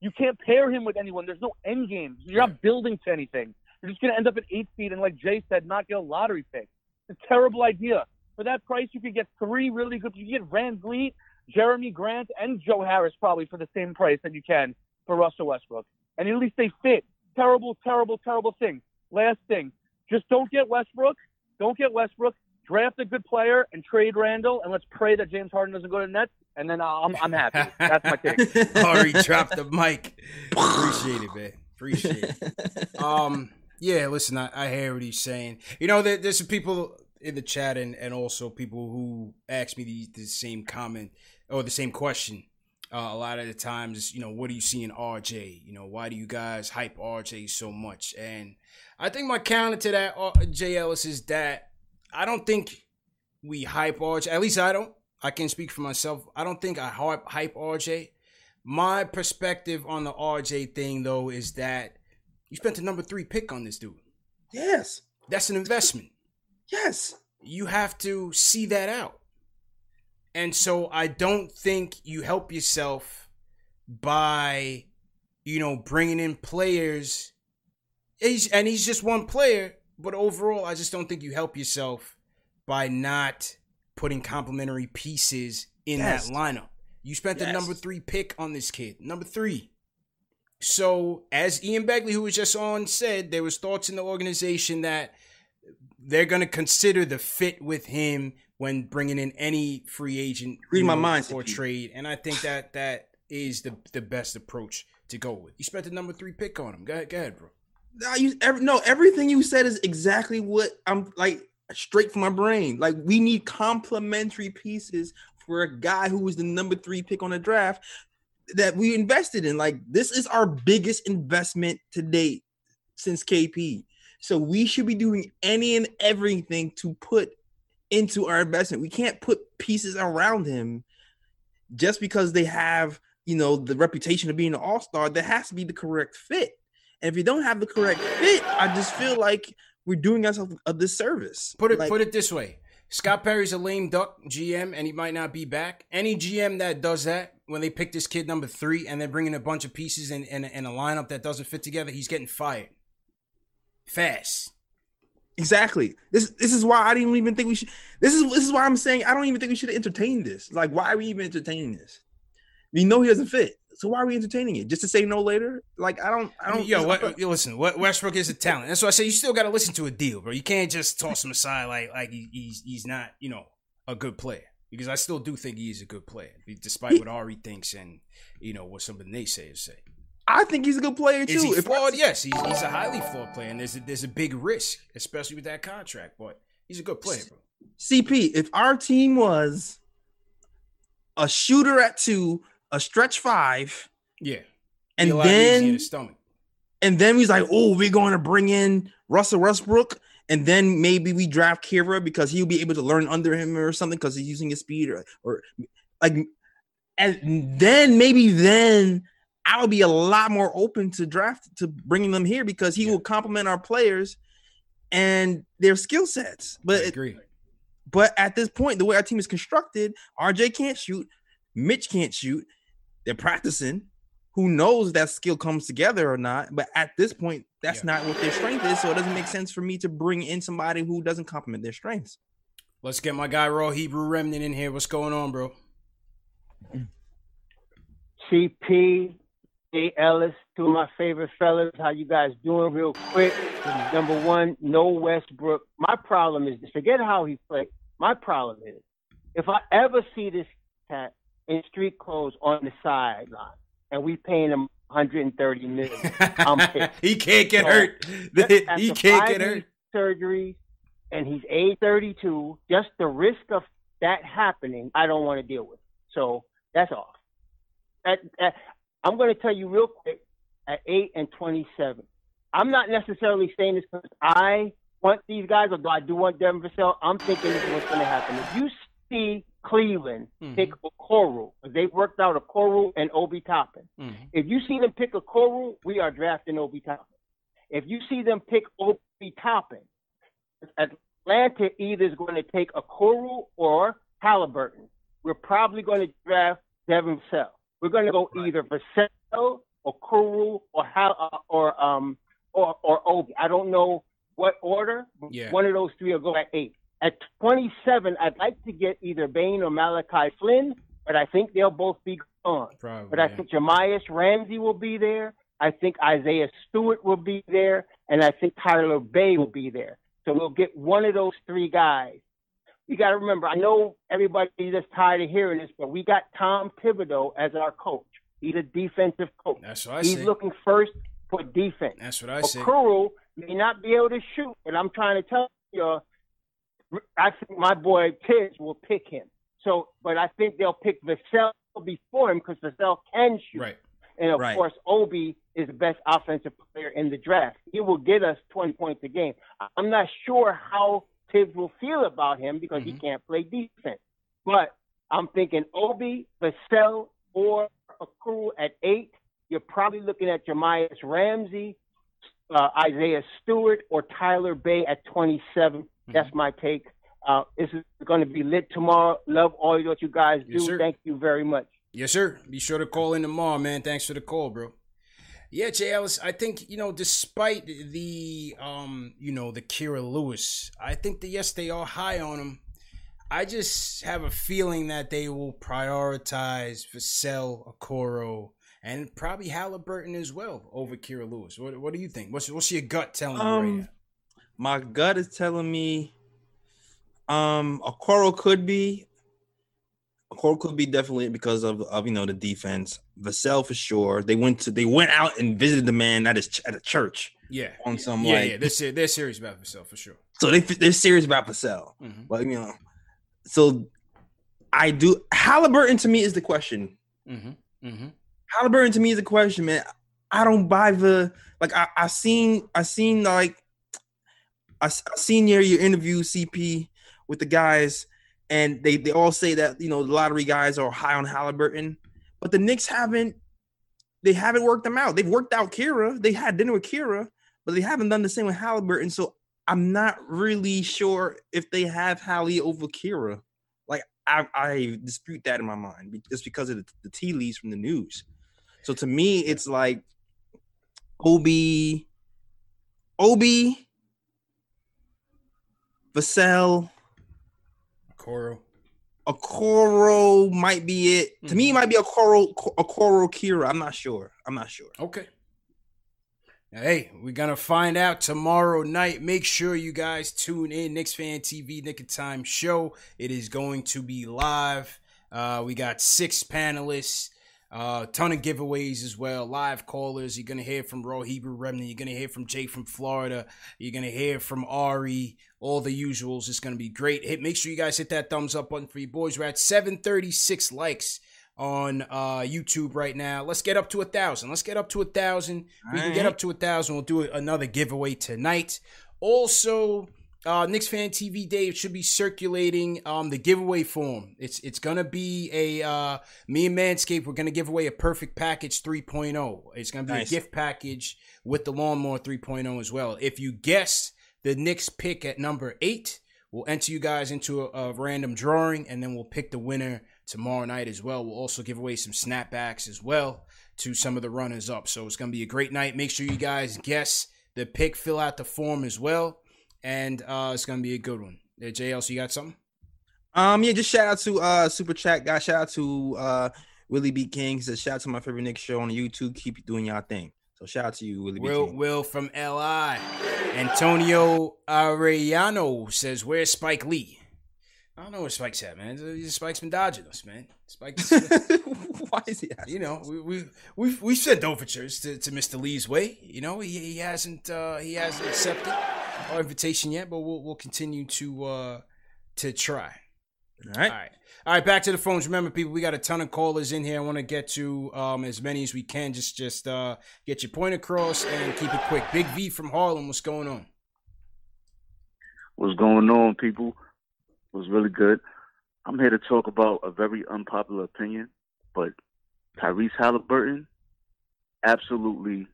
you can't pair him with anyone. There's no end game. You're not building to anything. You're just going to end up at eight seed and, like Jay said, not get a lottery pick. It's a terrible idea. For that price, you could get three really good. You could get Van Vliet, Jerami Grant, and Joe Harris probably for the same price that you can for Russell Westbrook. And at least they fit. Terrible, terrible, terrible thing. Last thing, just don't get Westbrook. Don't get Westbrook. Draft a good player and trade Randle, and let's pray that James Harden doesn't go to the Nets, and then I'm, I'm happy. That's my take. *laughs* Ari dropped the mic. Appreciate it, man. Appreciate it. *laughs* Um, yeah, listen, I, I hear what he's saying. You know, there, there's some people in the chat and, and also people who ask me the, the same comment or the same question. Uh, a lot of the times, you know, what do you see in RJ? You know, why do you guys hype RJ so much? And I think my counter to that, uh, Jay Ellis, is that I don't think we hype RJ. At least I don't. I can speak for myself. I don't think I hype, hype RJ. My perspective on the RJ thing, though, is that you spent the number three pick on this dude. Yes. That's an investment. Yes. You have to see that out. And so I don't think you help yourself by, you know, bringing in players. He's, and he's just one player, but overall, I just don't think you help yourself by not putting complementary pieces in Yes. that lineup. You spent the number three pick on this kid. Number three. So, as Ian Begley, who was just on, said, there was thoughts in the organization that they're going to consider the fit with him when bringing in any free agent Read my mind, for trade, and I think that that is the the best approach to go with. You spent the number three pick on him. Go ahead, go ahead bro. Nah, you every, no everything you said is exactly what I'm like straight from my brain. Like we need complementary pieces for a guy who was the number three pick on the draft that we invested in. Like this is our biggest investment to date since KP. So we should be doing any and everything to put into our investment. We can't put pieces around him just because they have, you know, the reputation of being an all-star. There has to be the correct fit. And if you don't have the correct fit, I just feel like we're doing ourselves a disservice. Put it Like, put it this way. Scott Perry's a lame duck GM and he might not be back. Any GM that does that when they pick this kid number three and they're bringing a bunch of pieces in, in, in a lineup that doesn't fit together, he's getting fired. Fast. Exactly. This this is why I didn't even think we should. This is this is why I'm saying I don't even think we should entertain this. Like, why are we even entertaining this? We know he doesn't fit, so why are we entertaining it? Just to say no later? Like, I don't. I don't. yo, what, listen. What Westbrook is a talent. That's why I say you still got to listen to a deal, bro. You can't just toss him aside like like he's he's not you know a good player because I still do think he is a good player, despite what Ari thinks and you know what some of the naysayers say. I think he's a good player too. Is he If I- flawed? yes, he's, he's a highly flawed player, and there's a, there's a big risk, especially with that contract. But he's a good player, bro. CP, if our team was a shooter at two, a stretch five. Yeah. And then stomach. And then he's like, oh, we're going to bring in Russell Westbrook. And then maybe we draft Kira because he'll be able to learn under him or something because he's using his speed or, or like and then maybe then I would be a lot more open to draft to bringing them here because he yeah. will complement our players and their skill sets. But I agree. But at this point, the way our team is constructed, RJ can't shoot, Mitch can't shoot. They're practicing. Who knows that skill comes together or not? But at this point, that's yeah. not what their strength is. So it doesn't make sense for me to bring in somebody who doesn't complement their strengths. Let's get my guy Raw Hebrew Remnant in here. What's going on, bro? CP, A. Ellis, two of my favorite fellas. How you guys doing real quick? Number one, no Westbrook. My problem is forget how he played. My problem is if I ever see this cat in street clothes on the sideline and we paying him 130 million, I'm *laughs* pissed. he can't get so, hurt. *laughs* he can't get hurt. Surgeries, and he's age 32. Just the risk of that happening, I don't want to deal with. So that's off. I'm going to tell you real quick. At eight and 27, I'm not necessarily saying this because I want these guys, although I do want Devin Vassell. I'm thinking this is what's going to happen. If you see Cleveland mm-hmm. pick Okoro, they've worked out Okoro and Obi Toppin. Mm-hmm. If you see them pick Okoro, we are drafting Obi Toppin. If you see them pick Obi Toppin, Atlanta either is going to take Okoro or Halliburton. We're probably going to draft Devin Vassell. We're going to go right. either Vassell or Kuru or Hal, uh, or um or or Obi. I don't know what order. Yeah. One of those three will go at eight. At 27, I'd like to get either Bane or Malachi Flynn, but I think they'll both be gone. Probably, but I yeah. think Jahmi'us Ramsey will be there. I think Isaiah Stewart will be there, and I think Tyler Bey will be there. So we'll get one of those three guys. You got to remember, I know everybody just tired of hearing this, but we got Tom Thibodeau as our coach. He's a defensive coach. That's what I see. He's looking first for defense. That's what I say. Okoro may not be able to shoot, but I'm trying to tell you, I think my boy Thibs will pick him. So, but I think they'll pick Vassell before him because Vassell can shoot. Right. And of right. course, Obi is the best offensive player in the draft. He will get us 20 points a game. I'm not sure how Thibs will feel about him because mm-hmm. he can't play defense. But I'm thinking Obi, Vassell, or Okoro at eight. You're probably looking at Jahmi'us Ramsey, uh, Isaiah Stewart, or Tyler Bey at 27. Mm-hmm. That's my take. Uh, this is going to be lit tomorrow. Love all what you guys do. Yes, Thank you very much. Yes, sir. Be sure to call in tomorrow, man. Thanks for the call, bro. Yeah, Jay Ellis. I think you know, despite the um, you know, the Kira Lewis, I think that yes, they are high on him. I just have a feeling that they will prioritize Vassell, Okoro, and probably Halliburton as well over Kira Lewis. What, what do you think? What's what's your gut telling um, you right now? My gut is telling me um Okoro could be Okoro could be definitely because of, of you know the defense. Vassell for sure. They went to they went out and visited the man at his at a church. Yeah, on some yeah, like yeah. They're, they're serious about Vassell for sure. So they they're serious about Vassell. Mm-hmm. But you know, so I do Halliburton to me is the question. Mm-hmm. Mm-hmm. Halliburton to me is the question, man. I don't buy the like I I seen I seen like I, I seen your your interview CP with the guys and they they all say that you know the lottery guys are high on Halliburton, but the Knicks haven't they haven't worked them out. They've worked out Kira. They had dinner with Kira, but they haven't done the same with Halliburton. So I'm not really sure if they have Hallie over Kira. Like I, I dispute that in my mind just because of the, the tea leaves from the news. So to me, it's like Obi, Obi, Vassell, Okoro. Okoro might be it. Mm-hmm. To me, it might be a Okoro, Okoro Kira. I'm not sure. I'm not sure. Okay. Hey, we're gonna find out tomorrow night. Make sure you guys tune in. Knicks Fan TV Knick of Time show. It is going to be live. Uh, we got six panelists. Uh, ton of giveaways as well. Live callers. You're gonna hear from Raw Hebrew Remnant. You're gonna hear from Jay from Florida. You're gonna hear from Ari. All the usuals. It's gonna be great. Hit. Make sure you guys hit that thumbs up button for you boys. We're at 736 likes on uh, YouTube right now. Let's get up to a thousand. Let's get up to a thousand. We can get up to a thousand. We'll do another giveaway tonight. Also, uh, Knicks Fan TV Day should be circulating um, the giveaway form. It's it's gonna be a uh, me and Manscaped. We're gonna give away a perfect package 3.0. It's gonna be Nice. a gift package with the lawnmower 3.0 as well. If you guess the Knicks pick at number eight, we'll enter you guys into a, a random drawing, and then we'll pick the winner tomorrow night as well. We'll also give away some snapbacks as well to some of the runners up. So it's gonna be a great night. Make sure you guys guess the pick, fill out the form as well and uh, it's gonna be a good one. Uh, JL, so you got something? Um, yeah, just shout out to uh Super Chat guy. Shout out to uh Willie B. King. He Says shout out to my favorite Knick show on YouTube. Keep doing y'all thing. So shout out to you, Willie B. Will King. Will from LI. Antonio Arellano says, "Where's Spike Lee?" I don't know where Spike's at, man. Spike's been dodging us, man. Spike, *laughs* why is he? You know, we we we've we've sent overtures to, to Mr. Lee's way. You know, he, he hasn't uh, he hasn't accepted our invitation yet, but we'll we'll continue to uh, to try. All right. All right. All right, back to the phones. Remember, people, we got a ton of callers in here. I want to get to um, as many as we can. Just just uh, get your point across and keep it quick. Big V from Harlem, what's going on? What's going on, people? It was really good. I'm here to talk about a very unpopular opinion, but Tyrese Halliburton absolutely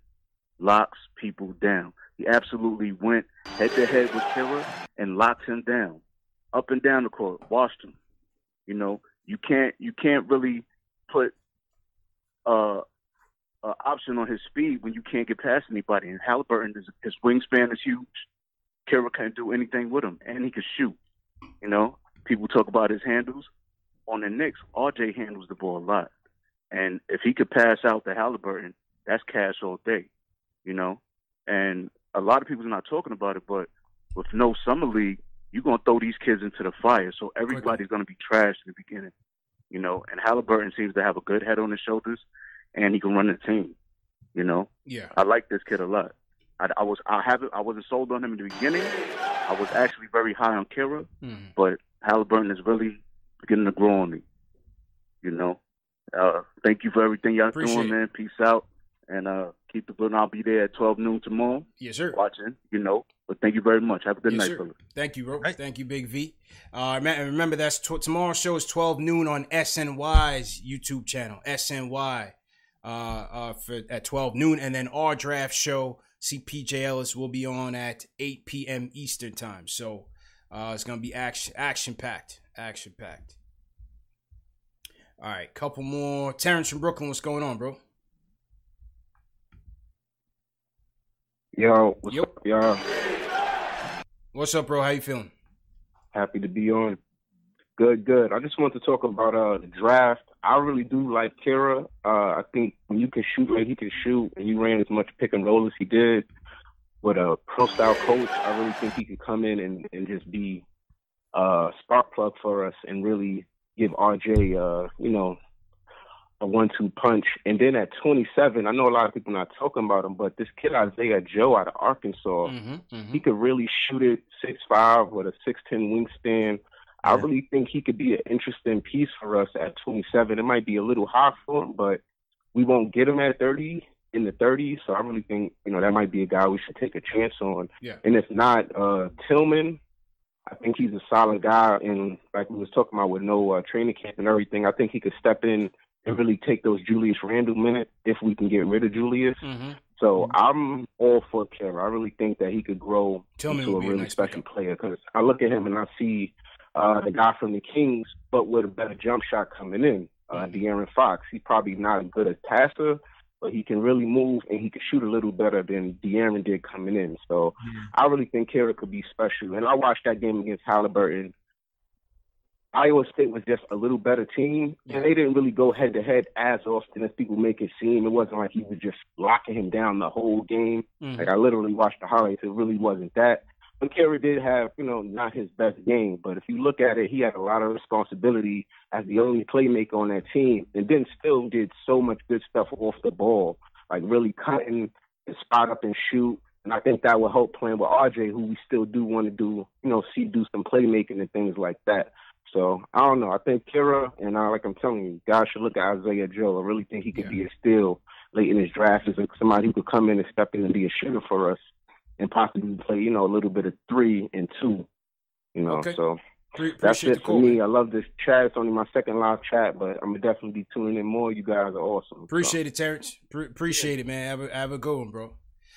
locks people down. He absolutely went head to head with Killer and locked him down, up and down the court, washed him. You know, you can't you can't really put uh, a option on his speed when you can't get past anybody. And Halliburton, is, his wingspan is huge. Kira can't do anything with him, and he can shoot. You know, people talk about his handles. On the Knicks, RJ handles the ball a lot, and if he could pass out to Halliburton, that's cash all day. You know, and a lot of people's not talking about it, but with no summer league, you're gonna throw these kids into the fire, so everybody's gonna be trashed in the beginning. You know, and Halliburton seems to have a good head on his shoulders, and he can run the team. You know, Yeah. I like this kid a lot. I, I was I haven't I wasn't sold on him in the beginning. I was actually very high on Kira, Mm-hmm. but Halliburton is really beginning to grow on me. You know, uh, thank you for everything y'all Appreciate doing, man. Peace out, and uh, keep the building. I'll be there at twelve noon tomorrow. Yes, sir. Watching, you know. But thank you very much. Have a good Yes, night, sir. fellas. Thank you, bro. Thank you, Big V. Uh, rem- remember, that's tw- tomorrow's show is 12 noon on SNY's YouTube channel, SNY, uh, uh, for, at 12 noon. And then our draft show, CPJ Ellis, will be on at 8 p.m. Eastern time. So uh, it's going to be action action packed. Action packed. All right, couple more. Terrence from Brooklyn, what's going on, bro? Yo, what's up, y'all? What's up, bro? How you feeling? Happy to be on. Good, good. I just want to talk about uh the draft. I really do like Kira. Uh, I think when you can shoot like he can shoot, and you ran as much pick and roll as he did with a pro style coach, I really think he could come in and, and just be a spark plug for us and really give RJ, uh, you know, a one-two punch. And then at 27, I know a lot of people not talking about him, but this kid Isaiah Joe out of Arkansas, he could really shoot it six five with a six ten wingspan. I really think he could be an interesting piece for us at 27. It might be a little high for him, but we won't get him at 30 in the 30s. So I really think you know that might be a guy we should take a chance on. Yeah. And if not, uh, Tillman, I think he's a solid guy. And like we was talking about with no uh, training camp and everything, I think he could step in and really take those Julius Randle minutes if we can get rid of Julius. Mm-hmm. So I'm all for Kira. I really think that he could grow Tillman into a would be a really nice special player because I look at him and I see uh, the guy from the Kings, but with a better jump shot coming in. Uh, De'Aaron Fox. He's probably not as good a passer, but he can really move and he can shoot a little better than De'Aaron did coming in. So I really think Kira could be special. And I watched that game against Halliburton. Iowa State was just a little better team, and they didn't really go head to head as often as people make it seem. It wasn't like he was just locking him down the whole game. Mhm. Like I literally watched the highlights. It really wasn't that. But Kira did have, you know, not his best game, but if you look at it, he had a lot of responsibility as the only playmaker on that team, and then still did so much good stuff off the ball, like really cutting and spot up and shoot. And I think that will help playing with RJ, who we still do want to do, you know, see do some playmaking and things like that. So I don't know. I think Kira and I, like I'm telling you, guys should look at Isaiah Joe. I really think he could be a steal late in his draft as somebody who could come in and step in and be a shooter for us and possibly play, you know, a little bit of three and two. You know, Okay. so Pre- that's it for call, me. man. I love this chat. It's only my second live chat, but I'm gonna definitely be tuning in more. You guys are awesome. Appreciate it, Terrence. Pre- appreciate it, man. Have a, have a good one, bro.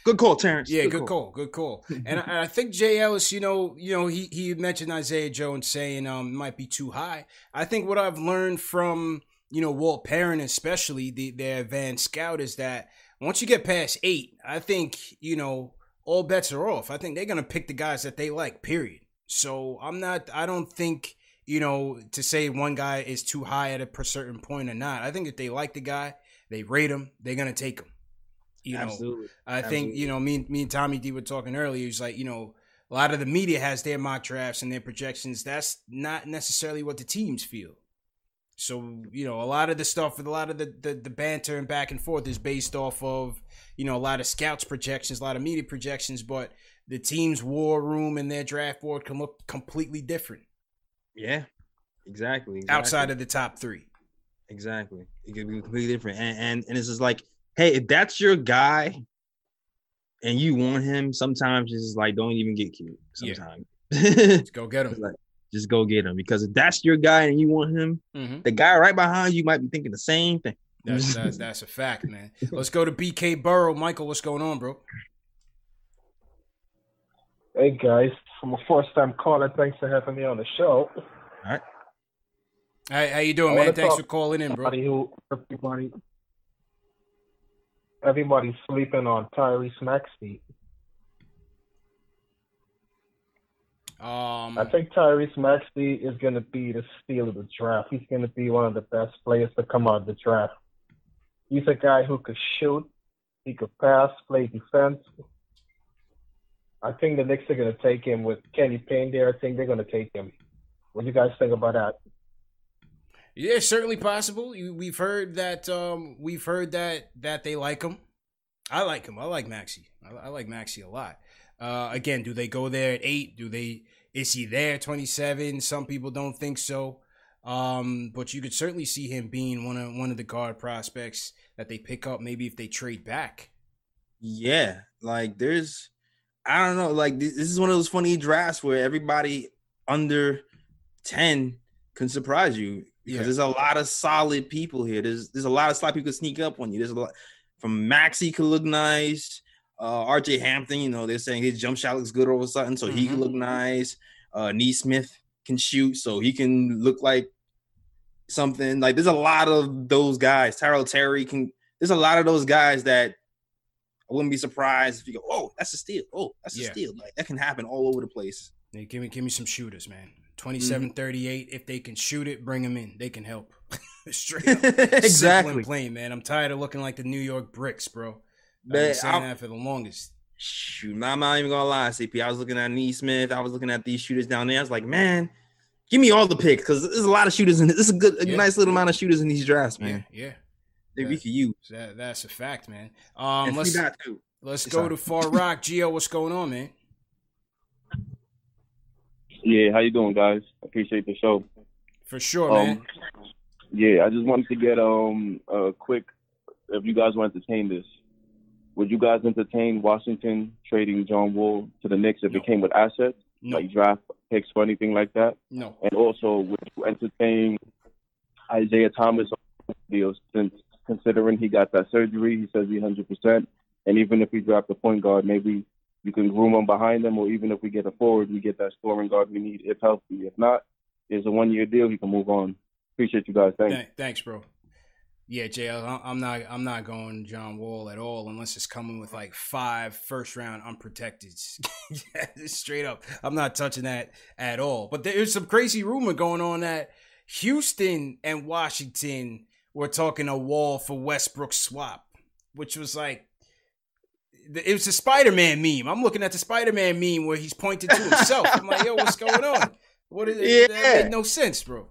Good call, Terrence. Yeah, Good good, call. call. Good call. *laughs* and I, I think Jay Ellis, you know, you know, he he mentioned Isaiah Jones saying um might be too high. I think what I've learned from you know Walt Perrin, especially the their advanced scout, is that once you get past eight, I think you know all bets are off. I think they're gonna pick the guys that they like. Period. So I'm not. I don't think you know to say one guy is too high at a per certain point or not. I think if they like the guy, they rate him, they're gonna take him. You know, Absolutely. I think you know me, me and Tommy D were talking earlier. He's like, you know, a lot of the media has their mock drafts and their projections. That's not necessarily what the teams feel. So you know, a lot of the stuff, a lot of the, the the banter and back and forth is based off of you know a lot of scouts projections, a lot of media projections, but the team's war room and their draft board can look completely different Yeah, exactly. exactly. outside of the top three. Exactly. It could be completely different. And and, and it's just like, hey, if that's your guy and you want him, sometimes it's just like don't even get cute. Yeah. Sometimes. *laughs* Let's go get him. Like, just go get him. Because if that's your guy and you want him, Mhm. the guy right behind you might be thinking the same thing. That's, *laughs* that's that's a fact, man. Let's go to BK Burrow. Michael, what's going on, bro? Hey guys, I'm a first time caller. Thanks for having me on the show. All right. How, how you doing, I man? Thanks for calling in, bro. Somebody who everybody everybody's sleeping on Tyrese Maxey. Um, I think Tyrese Maxey is going to be the steal of the draft. He's going to be one of the best players to come out of the draft. He's a guy who could shoot, he could pass, play defense. I think the Knicks are going to take him with Kenny Payne there. I think they're going to take him. What do you guys think about that? Yeah, certainly possible. We've heard that. Um, we've heard that that they like him. I like him. I like Maxey. I, I like Maxey a lot. Uh, again, do they go there at eight? Do they? Is he there twenty seven? Some people don't think so. Um, but you could certainly see him being one of one of the guard prospects that they pick up. Maybe if they trade back. Yeah, like there's, I don't know, like this, this is one of those funny drafts where everybody under ten can surprise you because Yeah. there's a lot of solid people here. There's there's a lot of solid people sneak up on you. There's a lot from Maxey could look nice. Uh, RJ Hampton, you know, they're saying his jump shot looks good all of a sudden, so he can look nice. Uh, Nesmith can shoot, so he can look like something. Like there's a lot of those guys. Tyrell Terry can. There's a lot of those guys that I wouldn't be surprised if you go, oh, that's a steal. Oh, that's a Yeah. steal. Like that can happen all over the place. Yeah, give me give me some shooters, man. 27 38. If they can shoot it, bring them in. They can help. *laughs* Straight up. *laughs* Exactly. plain, man. I'm tired of looking like the New York bricks, bro. I've been saying I'm- that for the longest. Shoot, I'm not even gonna lie, CP. I was looking at Nesmith I was looking at these shooters down there. I was like, man, give me all the picks because there's a lot of shooters in this is a good, a Yeah. nice little amount of shooters in these drafts, man. Yeah. That we can use. That, that's a fact, man. Um, And let's free bat, too. let's go to Far Rock. Gio, what's going on, man? Yeah, how you doing, guys? Appreciate the show. For sure, man. Um, yeah, I just wanted to get um a quick if you guys want to entertain this. Would you guys entertain Washington trading John Wall to the Knicks if it came with assets, like draft picks or anything like that? No. And also, would you entertain Isaiah Thomas deal since considering he got that surgery, he says he's hundred percent, and even if we draft a point guard, maybe you can groom them behind them, or even if we get a forward, we get that scoring guard we need if healthy. If not, it's a one year deal. He can move on. Appreciate you guys. Thanks. Th- thanks, bro. Yeah, I- I'm not I'm not going John Wall at all unless it's coming with like five first round unprotected. *laughs* Straight up. I'm not touching that at all. But there's some crazy rumor going on that Houston and Washington were talking a Wall for Westbrook swap, which was like it was a Spider-Man meme. I'm looking at the Spider-Man meme where he's pointing to himself. I'm like, yo, what's going on? What is it? Yeah. That made no sense, bro.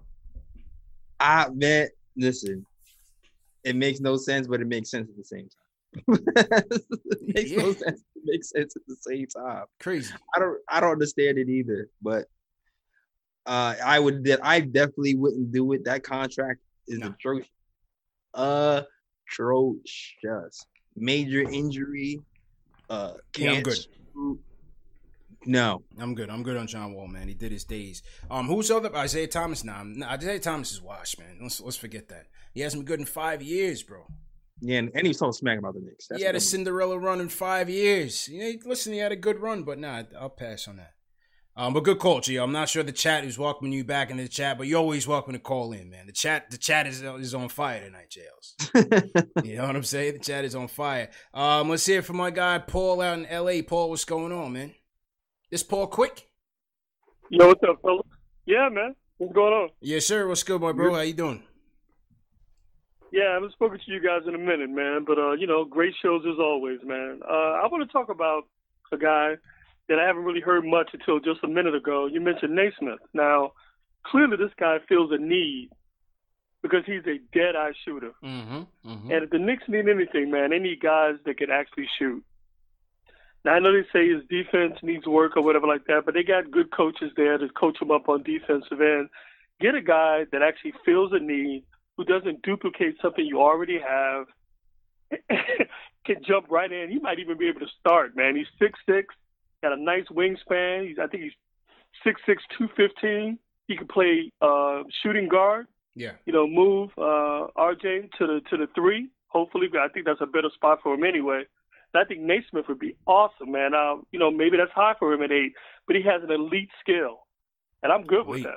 I man, listen, it makes no sense, but it makes sense at the same time. *laughs* it makes no sense. It makes sense at the same time. Crazy. I don't. I don't understand it either. But uh, I would. I definitely wouldn't do it. That contract is atrocious. Atrocious. Major injury. Uh, Yeah, I'm good. No, I'm good. I'm good on John Wall, man. He did his days. Um, who's other Isaiah Thomas? Nah, nah, Isaiah Thomas is washed, man. Let's let's forget that. He hasn't been good in five years, bro. Yeah, and, and he was talking smack about the Knicks. That's he had a Cinderella run in five years. You know, listen, he had a good run, but nah, I'll pass on that. Um, but good call, Gio. I'm not sure the chat is welcoming you back in the chat, but you're always welcome to call in, man. The chat, the chat is is on fire tonight, Jails. *laughs* you know what I'm saying? The chat is on fire. Um, let's hear from my guy Paul out in L.A. Paul, what's going on, man? This Paul Quick? Yo, what's up, fellas? Yeah, man. What's going on? Yeah, sir. What's good, my bro? How you doing? Yeah, I haven't spoken to you guys in a minute, man. But uh, you know, great shows as always, man. Uh, I want to talk about a guy that I haven't really heard much until just a minute ago. You mentioned Nesmith. Now, clearly, this guy feels a need because he's a dead-eye shooter. Mm-hmm. And if the Knicks need anything, man, they need guys that can actually shoot. Now I know they say his defense needs work or whatever like that, but they got good coaches there to coach him up on defensive end. Get a guy that actually feels a need, who doesn't duplicate something you already have, *laughs* can jump right in. He might even be able to start, man. He's six six, got a nice wingspan. He's I think he's six six two fifteen. He can play uh, shooting guard Yeah. you know, move uh, RJ to the to the three. Hopefully, I think that's a better spot for him anyway. And I think Nesmith would be awesome, man. Uh, you know, maybe that's high for him at eight, but he has an elite skill, and I'm good with Elite.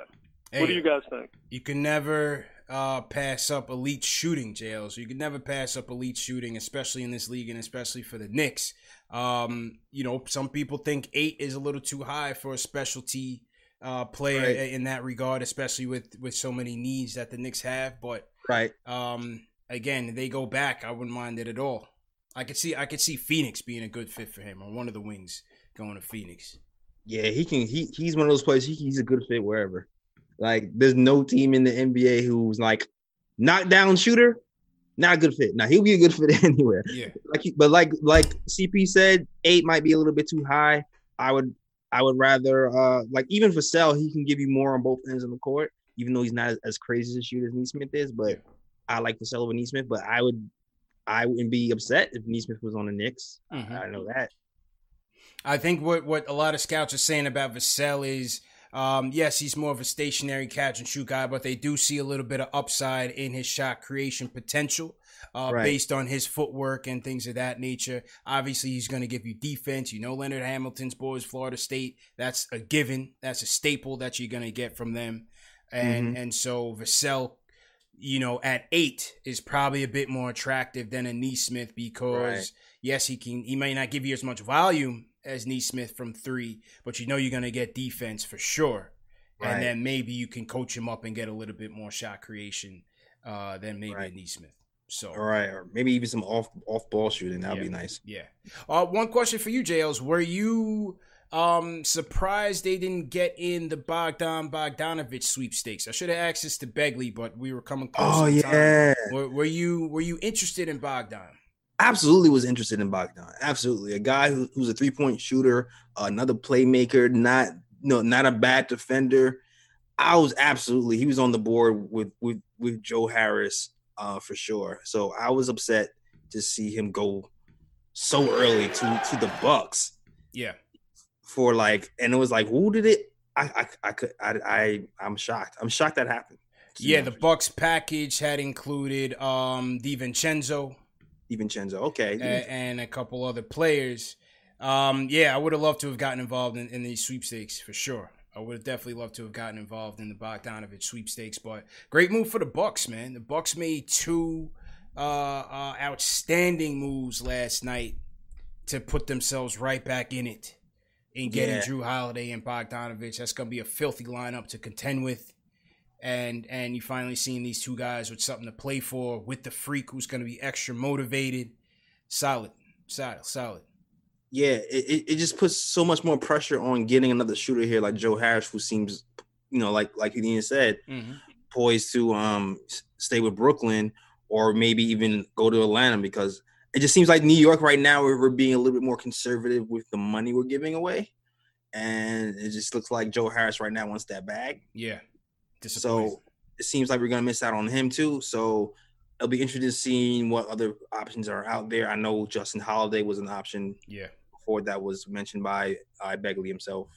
that. what do you guys think? You can never uh, pass up elite shooting, jails. You can never pass up elite shooting, especially in this league and especially for the Knicks. Um, you know, some people think eight is a little too high for a specialty uh, player Right. in that regard, especially with with so many needs that the Knicks have. But right. um, again, they go back. I wouldn't mind it at all. I could see I could see Phoenix being a good fit for him, or one of the wings going to Phoenix. Yeah, he can. He he's one of those players. He, he's a good fit wherever. Like, there's no team in the NBA who's like knockdown shooter, not a good fit. Now he'll be a good fit *laughs* anywhere. Yeah. Like, but like like CP said, eight might be a little bit too high. I would I would rather uh like even Vassell, he can give you more on both ends of the court, even though he's not as, as crazy a shooter as Nesmith is. But I like Vassell over Nesmith. But I would I wouldn't be upset if Nesmith was on the Knicks. Mhm. I know that. I think what what a lot of scouts are saying about Vassell is, um, yes, he's more of a stationary catch and shoot guy, but they do see a little bit of upside in his shot creation potential. Uh, Right. based on his footwork and things of that nature. Obviously, he's going to give you defense. You know, Leonard Hamilton's boys, Florida State. That's a given. That's a staple that you're going to get from them. And Mhm. and so Vassell, you know, at eight is probably a bit more attractive than a Nesmith because Right. yes, he can. He may not give you as much volume as Nesmith from three, but you know you're going to get defense for sure. Right. And then maybe you can coach him up and get a little bit more shot creation uh, than maybe a Nesmith. So All right, or maybe even some off off ball shooting. That'd be nice. yeah. Uh, one question for you, JLs. Were you um, surprised they didn't get in the Bogdan Bogdanovich sweepstakes? I should have asked this to Begley, but we were coming close. Oh, yeah. Were, were you were you interested in Bogdan? Absolutely was interested in Bogdan. Absolutely, a guy who, who's a three point shooter, another playmaker, not no, not a bad defender. I was absolutely he was on the board with with with Joe Harris uh, for sure. So I was upset to see him go so early to to the Bucks Yeah. for like, and it was like, who did it? I I I could I I I'm shocked. I'm shocked that happened. Yeah, the Bucks package had included um DiVincenzo DiVincenzo, okay, a- and, a couple other players. Um, yeah, I would have loved to have gotten involved in, in these sweepstakes for sure. I would have definitely loved to have gotten involved in the Bogdanovich sweepstakes, but great move for the Bucks, man. The Bucks made two uh, uh, outstanding moves last night to put themselves right back in it in getting Yeah. Jrue Holiday and Bogdanovich. That's going to be a filthy lineup to contend with. And and you finally seeing these two guys with something to play for with the freak who's going to be extra motivated. Solid, solid, solid. Yeah, it, it, just puts so much more pressure on getting another shooter here like Joe Harris, who seems, you know, like like Ian said, Mm-hmm. poised to um stay with Brooklyn or maybe even go to Atlanta because it just seems like New York right now we're being a little bit more conservative with the money we're giving away, and it just looks like Joe Harris right now wants that bag. Yeah. So it seems like we're gonna miss out on him too. So it'll be interesting seeing what other options are out there. I know Justin Holiday was an option. Yeah. Before that was mentioned by uh, Begley himself,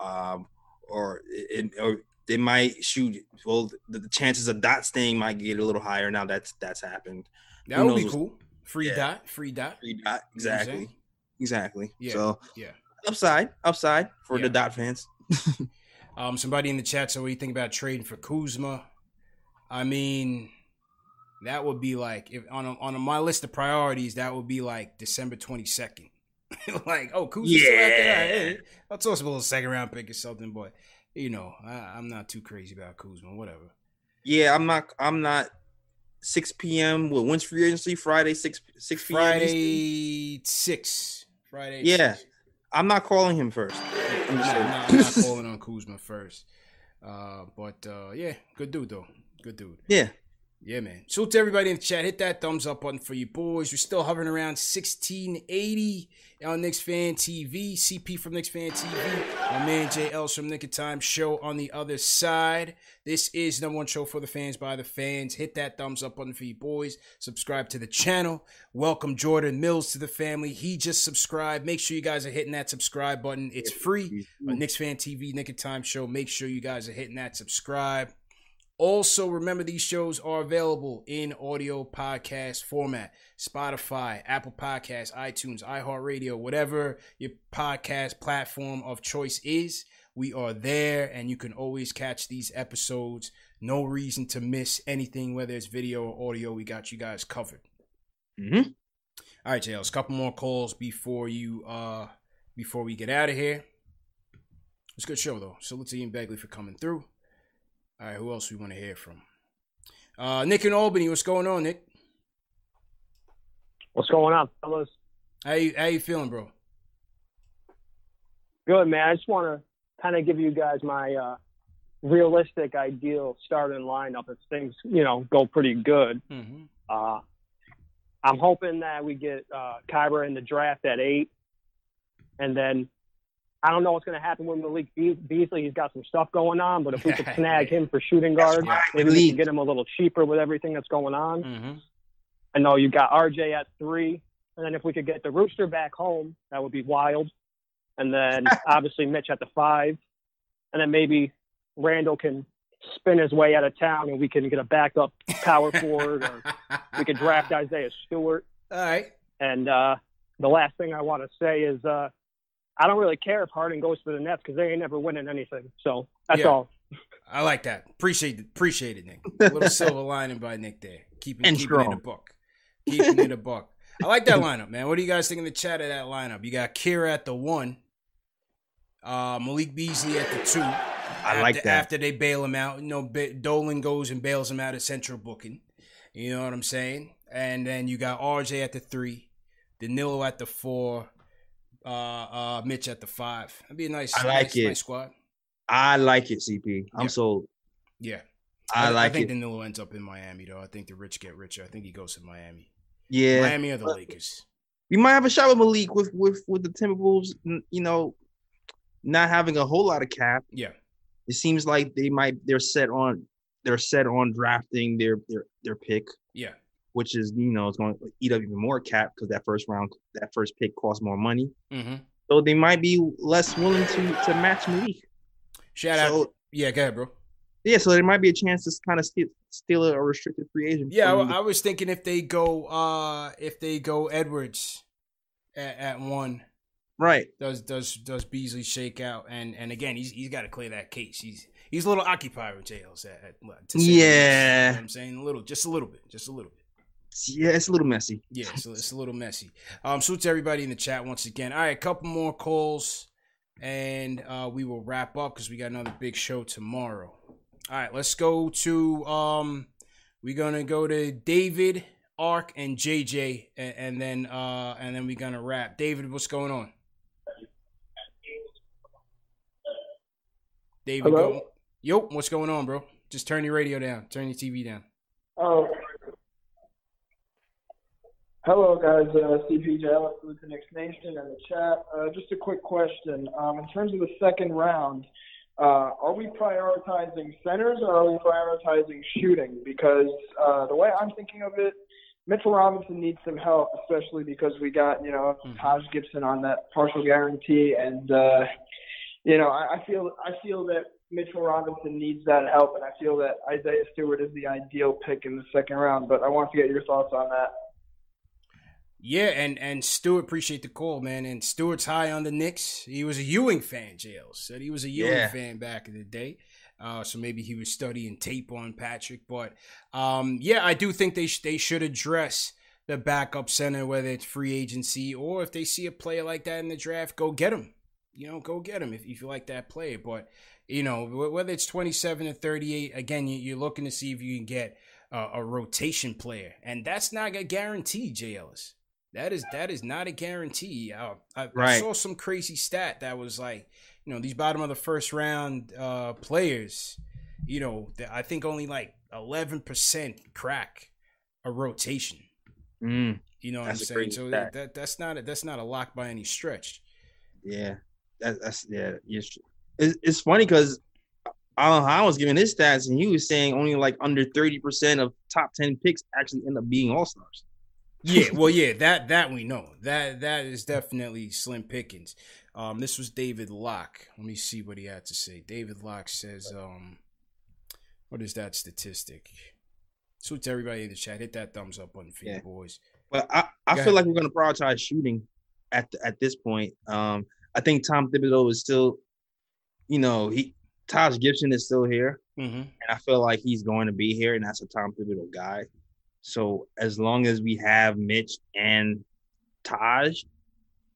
um, or it, or they might shoot. Well, the, the chances of Dot staying might get a little higher now. That's that's happened. That would be cool. Free Yeah. dot, free dot. Free dot, You know exactly, exactly. Yeah. So yeah. upside, upside for Yeah. the Dot fans. *laughs* Um, somebody in the chat said, "What do you think about trading for Kuzma?" I mean, that would be like if on a, on a, my list of priorities, that would be like December twenty second. *laughs* like, oh, Kuzma's still out there. Yeah. Hey, I'll toss a little second round pick or something, but you know, I, I'm not too crazy about Kuzma. Whatever. Yeah, I'm not. I'm not. 6 p.m. Well, when's free agency? Friday, 6 6 p.m. Friday six. Friday. Yeah, six. I'm not calling him first. I'm just not, saying. I'm not *laughs* calling on Kuzma first. Uh, but uh, yeah, good dude though. Good dude. Yeah. Yeah, man. Salute to everybody in the chat. Hit that thumbs up button for you boys. We're still hovering around 1680 on Knicks Fan TV. CP from Knicks Fan TV. My man Ells from Knick of Time show on the other side. This is number one show for the fans by the fans. Hit that thumbs up button for you boys. Subscribe to the channel. Welcome Jordan Mills to the family. He just subscribed. Make sure you guys are hitting that subscribe button. It's free. Knicks Fan TV, Knick of Time show. Make sure you guys are hitting that subscribe. Also, remember these shows are available in audio podcast format Spotify, Apple Podcasts, iTunes, iHeartRadio, whatever your podcast platform of choice is. We are there, and you can always catch these episodes. No reason to miss anything, whether it's video or audio. We got you guys covered. Mm-hmm. All right, Jails. Couple more calls before you uh before we get out of here. It's a good show though. Salute to Ian Begley for coming through. All right, who else we want to hear from? Uh, Nick in Albany, what's going on, Nick? What's going on, fellas? How you how you feeling, bro? Good, man. I just want to kind of give you guys my uh, realistic, ideal starting lineup if things, you know, go pretty good. Mm-hmm. Uh, I'm hoping that we get uh, Kyber in the draft at eight, and then I don't know what's going to happen with Malik Be- Beasley. He's got some stuff going on, but if we could *laughs* snag him for shooting guard, maybe we can get him a little cheaper with everything that's going on. Mm-hmm. I know you got RJ at three, and then if we could get the Rooster back home, that would be wild. And then *laughs* obviously Mitch at the five, and then maybe Randle can spin his way out of town, and we can get a backup power forward, or we could draft *laughs* Isaiah Stewart. All right. And uh, the last thing I want to say is uh, I don't really care if Harden goes to the Nets because they ain't never winning anything. So that's Yeah. all. I like that. Appreciate it. Appreciate it, Nick. *laughs* A little silver lining by Nick there. Keeping, And keeping it a strong. buck. Keeping it a *laughs* book. I like that lineup, man. What do you guys think in the chat of that lineup? You got Kira at the one, uh, Malik Beasley at the two. I like After- that. After they bail him out, you know, Ba- Dolan goes and bails him out of central booking. You know what I'm saying? And then you got RJ at the three, Danilo at the four, uh, uh, Mitch at the five. That'd be a nice, I like nice, it. nice squad. I like it, CP. I'm sold. Yeah. I like I think it. Danilo ends up in Miami, though. I think the rich get richer. I think he goes to Miami. Yeah. Miami or the Lakers. We might have a shot with Malik with with with the Timberwolves. You know, not having a whole lot of cap. Yeah. It seems like they might they're set on they're set on drafting their their their pick, Yeah. Which is you know it's going to eat up even more cap because that first round that first pick costs more money. Mm-hmm. So they might be less willing to to match Malik. Shout So- out. Yeah, go ahead, bro. Yeah, so there might be a chance to kind of steal, steal a restricted free agent. Yeah, I, I was thinking if they go, uh if they go Edwards at, at one, right? Does does does Beasley shake out? And and again, he's he's got to clear that case. He's he's a little occupied with jails at, at. Yeah. You know what I'm saying a little, just a little bit, just a little bit. Yeah, it's a little messy. Yeah, so it's a little messy. Um, salute to everybody in the chat once again. All right, a couple more calls, and uh, we will wrap up because we got another big show tomorrow. All right, let's go to um, we're gonna go to David Ark, and JJ, and, and then uh, and then we're gonna wrap. David, what's going on? David, Hello? go. Yo, what's going on, bro? Just turn your radio down. Turn your TV down. Oh. Hello, guys. Uh, CPJ Alex with the Knicks Nation in the chat. Uh, just a quick question. Um, in terms of the second round, uh, are we prioritizing centers or are we prioritizing shooting? Because uh, the way I'm thinking of it, Mitchell Robinson needs some help, especially because we got you know Taj Gibson on that partial guarantee, and uh, you know I, I feel I feel that Mitchell Robinson needs that help, and I feel that Isaiah Stewart is the ideal pick in the second round. But I want to get your thoughts on that. Yeah, and and Stewart appreciate the call, man. And Stewart's high on the Knicks. He was a Ewing fan, JL said he was a Ewing Yeah. fan back in the day. Uh, so maybe he was studying tape on Patrick. But um, yeah, I do think they sh- they should address the backup center, whether it's free agency or if they see a player like that in the draft, go get him. You know, go get him if, if you like that player. But you know, wh- whether it's twenty seven or thirty eight, again, you, you're looking to see if you can get uh, a rotation player, and that's not a guarantee, Ellis. That is that is not a guarantee. I, I Right. saw some crazy stat that was like, you know, these bottom of the first round uh, players, you know, I think only like eleven percent crack a rotation. Mm, You know what That's I'm saying? So that, that that's not a, that's not a lock by any stretch. yeah, that, that's yeah. You it's, it's funny because Alan Hahn was giving his stats, and he was saying only like under thirty percent of top ten picks actually end up being all stars. Yeah, *laughs* well, yeah, that that we know. That that is definitely slim pickings. Um, this was David Locke. Let me see what he had to say. David Locke says, um, what is that statistic? So to everybody in the chat, hit that thumbs up button for you boys. But I, I Go feel ahead. like we're going to prioritize shooting at the, at this point. Um, I think Tom Thibodeau is still, you know, he Taj Gibson is still here, Mm-hmm. and I feel like he's going to be here, and that's a Tom Thibodeau guy. So as long as we have Mitch and Taj,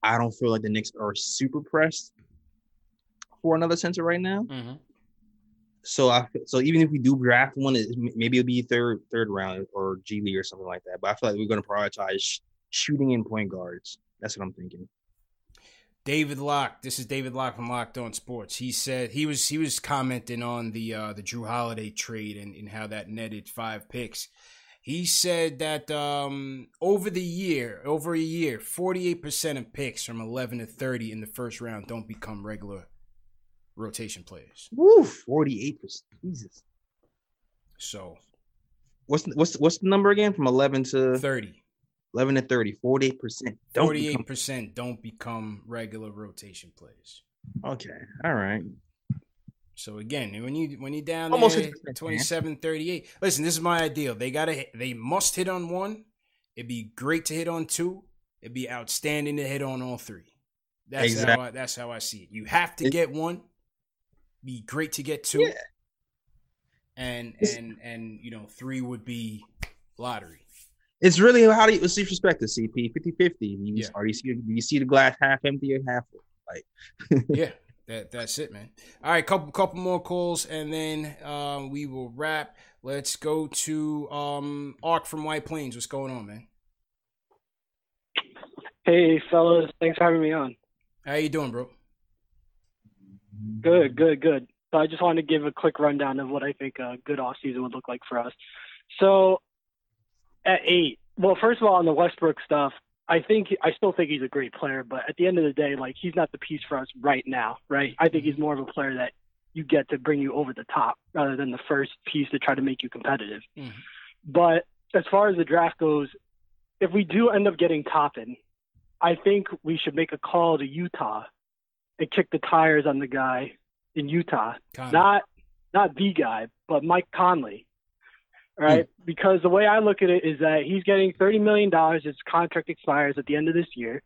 I don't feel like the Knicks are super pressed for another center right now. Mm-hmm. So I so even if we do draft one, it, maybe it'll be third third round or G League or something like that. But I feel like we're going to prioritize sh- shooting and point guards. That's what I'm thinking. David Locke. This is David Locke from Locked On Sports. He said he was he was commenting on the uh, the Jrue Holiday trade and, and how that netted five picks. He said that um, over the year, over a year, forty eight percent of picks from eleven to thirty in the first round don't become regular rotation players. Woo, forty eight percent. Jesus. So What's the- what's what's the number again? From eleven to thirty. Eleven to thirty. Forty eight percent. Don't Forty become- eight percent don't become regular rotation players. Okay. All right. So again, when you when you're down Almost there, 50%, 27, 38. Listen, this is my ideal. They gotta hit- they must hit on one. It'd be great to hit on two. It'd be outstanding to hit on all three. That's how I, that's how I see it. You have to get one. Be great to get two. And and and you know three would be lottery. It's really how do you your perspective, CP? 50-50. You, Are you see do you see the glass half empty or half full? Like yeah, that that's it, man. All right, couple couple more calls, and then um, we will wrap. Let's go to um, Ark from White Plains. What's going on, man? Hey, fellas, thanks for having me on. How you doing, bro? Good, good, good. So I just wanted to give a quick rundown of what I think a good off season would look like for us. So at eight, well, first of all, on the Westbrook stuff, I think I still think he's a great player, but at the end of the day, like he's not the piece for us right now, right? I think he's more of a player that you get to bring you over the top rather than the first piece to try to make you competitive. Mm-hmm. But as far as the draft goes, if we do end up getting Toppin, I think we should make a call to Utah and kick the tires on the guy in Utah. Not not the guy, but Mike Conley. Right? Because the way I look at it is that he's getting thirty million dollars, his contract expires at the end of this year.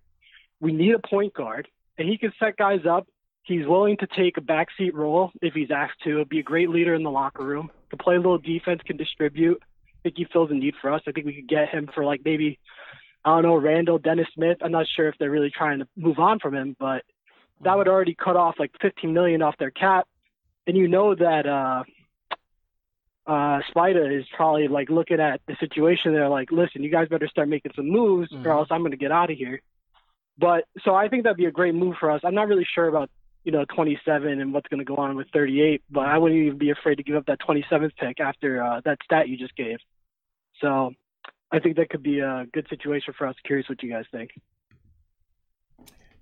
We need a point guard, and he can set guys up. He's willing to take a backseat role if he's asked to. Be a great leader in the locker room. Can play a little defense, can distribute. I think he fills a need for us. I think we could get him for like maybe I don't know, Randle, Dennis Smith. I'm not sure if they're really trying to move on from him, but that would already cut off like 15 million off their cap. And you know that uh uh, Spida is probably like looking at the situation. They're like, listen, you guys better start making some moves, Mm-hmm. or else I'm going to get out of here. But so I think that'd be a great move for us. I'm not really sure about you know 27 and what's going to go on with 38, but I wouldn't even be afraid to give up that 27th pick after uh, that stat you just gave. So I think that could be a good situation for us. Curious what you guys think.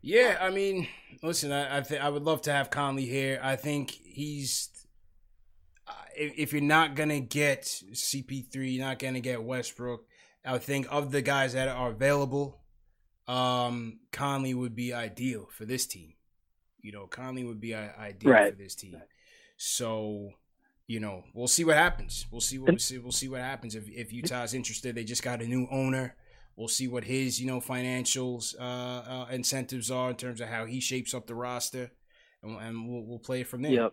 Yeah, I mean, listen, I I, th- I would love to have Conley here. I think he's if, if you're not gonna get CP3, you're not gonna get Westbrook. I think of the guys that are available, um, Conley would be ideal for this team. You know, Conley would be ideal Right. for this team. So, you know, we'll see what happens. We'll see what we'll see, we'll see what happens if if Utah's interested. They just got a new owner. We'll see what his you know financials uh, uh, incentives are in terms of how he shapes up the roster, and, and we'll we'll play it from there. Yep.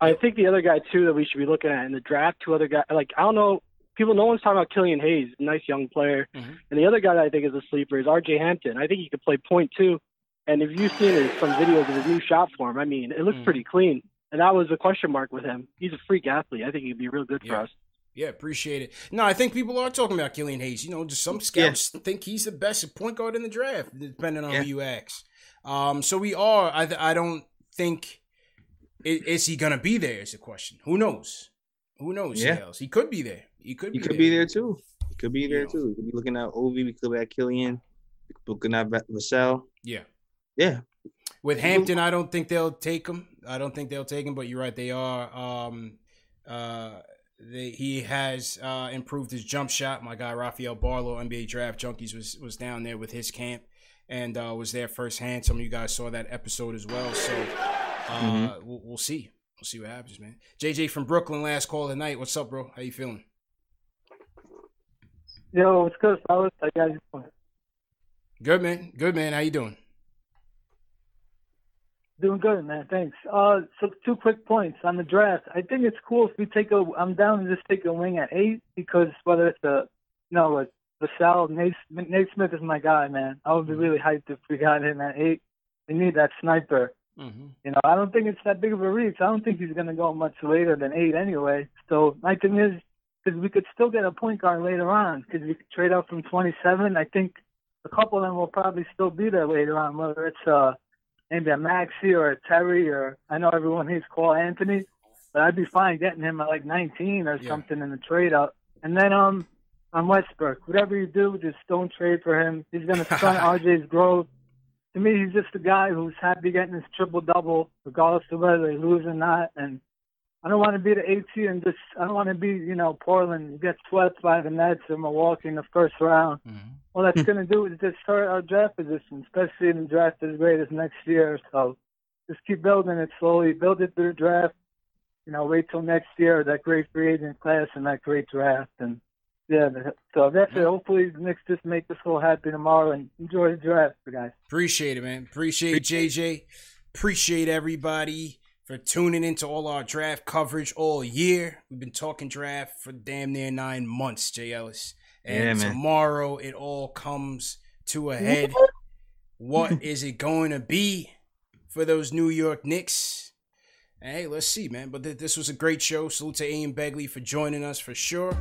I think the other guy too that we should be looking at in the draft, two other guys like I don't know, people no one's talking about Killian Hayes, nice young player. Mm-hmm. And the other guy that I think is a sleeper is RJ Hampton. I think he could play point too. And if you've seen his, some videos of his new shot form, I mean, it looks Mm-hmm. pretty clean. And that was a question mark with him. He's a freak athlete. I think he'd be real good for Yeah. us. Yeah, appreciate it. No, I think people are talking about Killian Hayes. You know, just some scouts think he's the best point guard in the draft, depending on Yeah. who you ask. Um, so we are. I I don't think is, is he gonna be there? Is the question. Who knows? Who knows? Yeah. He could be there. He could. He be could there. be there too. He could be there too. We could be looking at Obi. We could be at Killian. We could be looking at Va- Vassell. Yeah. Yeah. With Hampton, I don't think they'll take him. I don't think they'll take him. But you're right, they are. Um, uh, they, he has uh, improved his jump shot. My guy Rafael Barlowe, NBA Draft Junkies, was was down there with his camp and uh, was there firsthand. Some of you guys saw that episode as well. So uh, Mhm. we'll, we'll see. We'll see what happens, man. JJ from Brooklyn, last call of the night. What's up, bro? How you feeling? Yo, what's good, fellas? How you guys doing? Good, man. Good, man. How you doing? Doing good, man. Thanks. Uh, so two quick points on the draft. I think it's cool if we take a. I'm down to just take a wing at eight because whether it's a, you know, like Vassell, Nate, Nesmith is my guy, man. I would be really hyped if we got him at eight. We need that sniper. Mm-hmm. You know, I don't think it's that big of a reach. I don't think he's going to go much later than eight anyway. So my thing is, because we could still get a point guard later on, because we could trade up from 27. I think a couple of them will probably still be there later on, whether it's uh maybe a Maxey or a Terry or I know everyone hates Cole Anthony, but I'd be fine getting him at like 19 or something in the trade up. And then um on Westbrook, whatever you do, just don't trade for him. He's going to stunt *laughs* RJ's growth. To me, he's just a guy who's happy getting his triple double, regardless of whether they lose or not. And I don't want to be the AT and just I don't want to be you know Portland gets swept by the Nets or Milwaukee in the first round. Mm-hmm. All that's going to do is just hurt our draft position, especially in the draft as great as next year. So just keep building it slowly, build it through the draft. You know, wait till next year that great free agent class and that great draft and. Yeah, so that's it. Hopefully, the Knicks just make us all happy tomorrow and enjoy the draft, guys. Appreciate it, man. Appreciate it, JJ. Appreciate everybody for tuning into all our draft coverage all year. We've been talking draft for damn near nine months, Jay Ellis. And Yeah, man. tomorrow it all comes to a head. What *laughs* is it going to be for those New York Knicks? Hey, let's see, man. But th- this was a great show. Salute to Ian Begley for joining us for sure.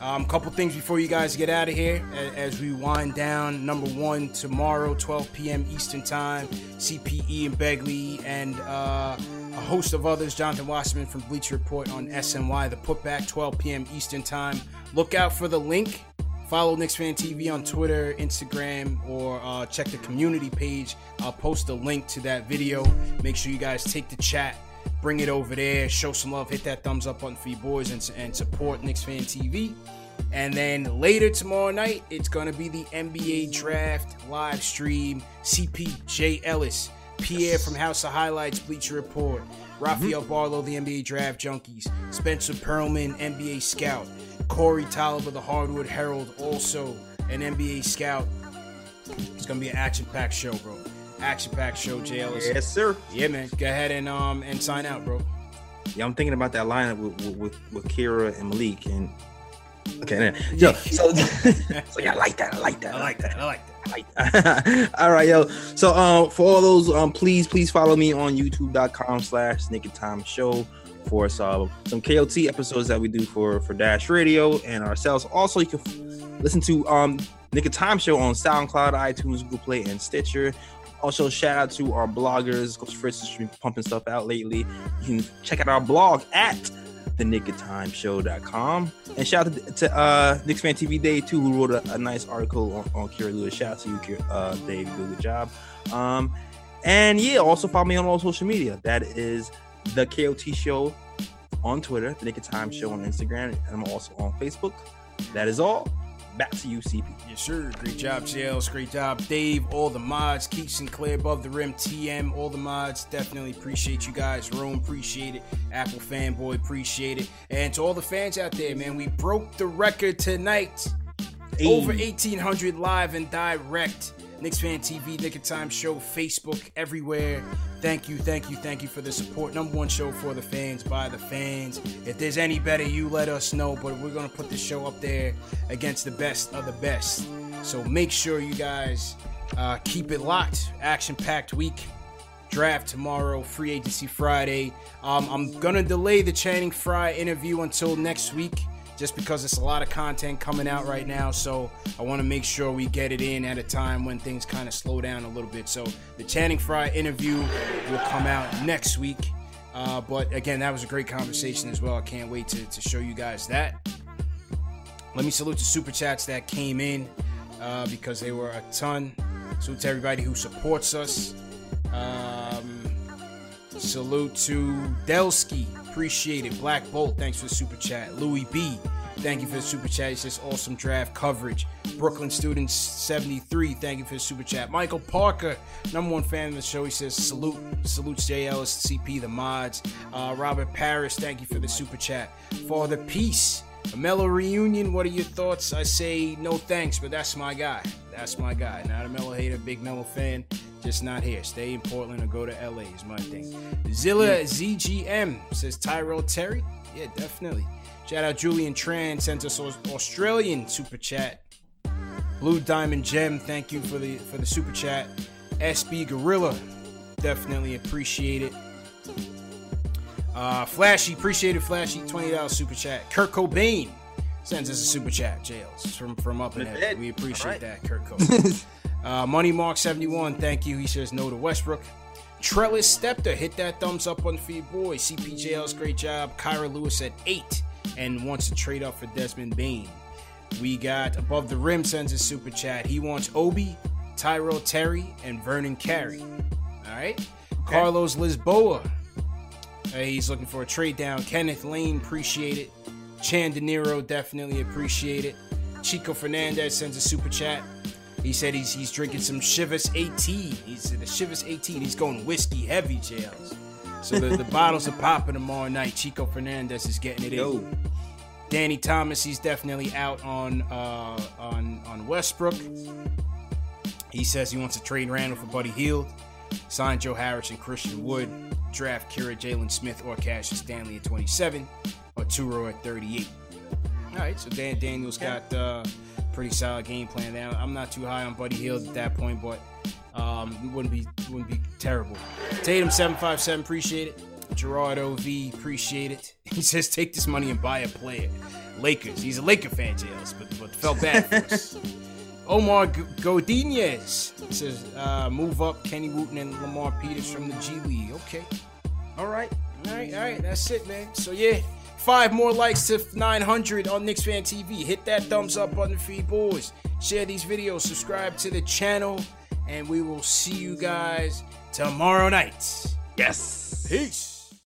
Um, couple things before you guys get out of here a- as we wind down. Number one, tomorrow, 12 p.m. Eastern Time, CPE and Begley and uh, a host of others, Jonathan Wasserman from Bleacher Report on SNY, the putback, 12 p.m. Eastern Time. Look out for the link. Follow Knicks Fan TV on Twitter, Instagram, or uh, check the community page. I'll post a link to that video. Make sure you guys take the chat, bring it over there, show some love, hit that thumbs up button for you boys, and, and support Knicks Fan TV. And then later tomorrow night, it's going to be the NBA Draft live stream. CPJ Ellis, Pierre from House of Highlights, Bleacher Report, Rafael mhm. Barlowe, the NBA Draft Junkies, Spencer Pearlman, NBA Scout, Corey Tolliver, the Hardwood Herald, also an NBA Scout. It's going to be an action-packed show, bro. Action-packed show, Jay Ellis. Yes, sir. Yeah, man. Go ahead and um and sign out, bro. Yeah, I'm thinking about that lineup with with, with, Kira and Malik and okay, then. yo, so, *laughs* so yeah, I like that. I like that. I like that. I like that. *laughs* all right, yo. So um for all those um please please follow me on youtube.com slash naked time show. for some some KOT episodes that we do for for Dash Radio and ourselves. Also, you can f- listen to um Knick of Time Show on SoundCloud, iTunes, Google Play, and Stitcher. Also, shout out to our bloggers. Coach Fritz has been pumping stuff out lately. You can check out our blog at the Knick of Time Show.com. And shout out to, to uh, Knicks Fan TV Day, too, who wrote a, a nice article on, on Kira Lewis. Shout out to you, uh, Dave. Do good job. Um, and yeah, also follow me on all social media. That is the KOT Show on Twitter, the Knick of Time Show on Instagram, and I'm also on Facebook. That is all. Back to you, CP. Yes, sir. Great job, JLs. Great job, Dave. All the mods. Keith Sinclair above the rim. TM. All the mods. Definitely appreciate you guys. Rome, appreciate it. Apple fanboy, appreciate it. And to all the fans out there, man, we broke the record tonight. Hey. Over 1,800 live and direct. Knicks Fan TV, Knick of Time Show, Facebook, everywhere. Thank you, thank you, thank you for the support. Number one show for the fans, by the fans. If there's any better, you let us know. But we're going to put the show up there against the best of the best. So make sure you guys uh, keep it locked. Action packed week. Draft tomorrow, free agency Friday. Um, I'm going to delay the Channing Frye interview until next week just because it's a lot of content coming out right now. So I want to make sure we get it in at a time when things kind of slow down a little bit. So the Channing Frye interview will come out next week. Uh, but again, that was a great conversation as well. I can't wait to, to show you guys that. Let me salute the super chats that came in uh, because they were a ton. Salute to everybody who supports us. Um, salute to Delsky, appreciate it. Black Bolt, thanks for the super chat. Louis B, thank you for the super chat. He says awesome draft coverage. Brooklyn Students 73, thank you for the super chat. Michael Parker, number one fan of the show, he says salute, salutes JL, CP, the mods. Uh, Robert Paris, thank you for the super chat. Father Peace, a Melo reunion. What are your thoughts? I say no thanks, but that's my guy. That's my guy. Not a Melo hater, big Melo fan. Just not here. Stay in Portland or go to LA is my thing. Zilla ZGM says Tyrell Terry. Yeah, definitely. Shout out Julian Tran sent us Australian super chat. Blue Diamond Gem, thank you for the for the super chat. SB Gorilla, definitely appreciate it. Uh, Flashy, appreciate it, Flashy. $20 super chat. Kurt Cobain sends us a super chat, Jails, from, from up in there. We appreciate right. that, Kurt Cobain. *laughs* uh, Money Mark 71, thank you. He says no to Westbrook. Trellis Stepter, hit that thumbs up on the feed, boy. CPJL's great job. Kira Lewis at 8 and wants to trade up for Desmond Bane. We got Above the Rim sends a super chat. He wants Obi, Tyrell Terry, and Vernon Carey. All right. Okay. Carlos Lisboa uh, he's looking for a trade down. Kenneth Lane, appreciate it. Chan De Niro, definitely appreciate it. Chico Fernandez sends a super chat. He said he's he's drinking some Chivas 18. He said the Chivas 18. He's going whiskey heavy jails. So the, the bottles are popping tomorrow night. Chico Fernandez is getting it Yo. in. Danny Thomas, he's definitely out on uh, on on Westbrook. He says he wants to trade Randle for Buddy Hield. Sign Joe Harris and Christian Wood draft Kira Jalen Smith or Cassius Stanley at 27 or Turo at 38. All right, so Dan Daniels got uh, pretty solid game plan there. I'm not too high on Buddy Hield at that point, but um, wouldn't be wouldn't be terrible. Tatum 757, appreciate it. Gerard OV, appreciate it. *laughs* He says take this money and buy a player. Lakers. He's a Laker fan, Jails, but but felt bad for us. *laughs* Omar Godinez says, uh, move up Kenny Wooten and Lamar Peters from the G League. Okay. All right. All right. All right. That's it, man. So, yeah, five more likes to 900 on Knicks Fan TV. Hit that thumbs up on the feed, boys. Share these videos. Subscribe to the channel. And we will see you guys tomorrow night. Yes. Peace.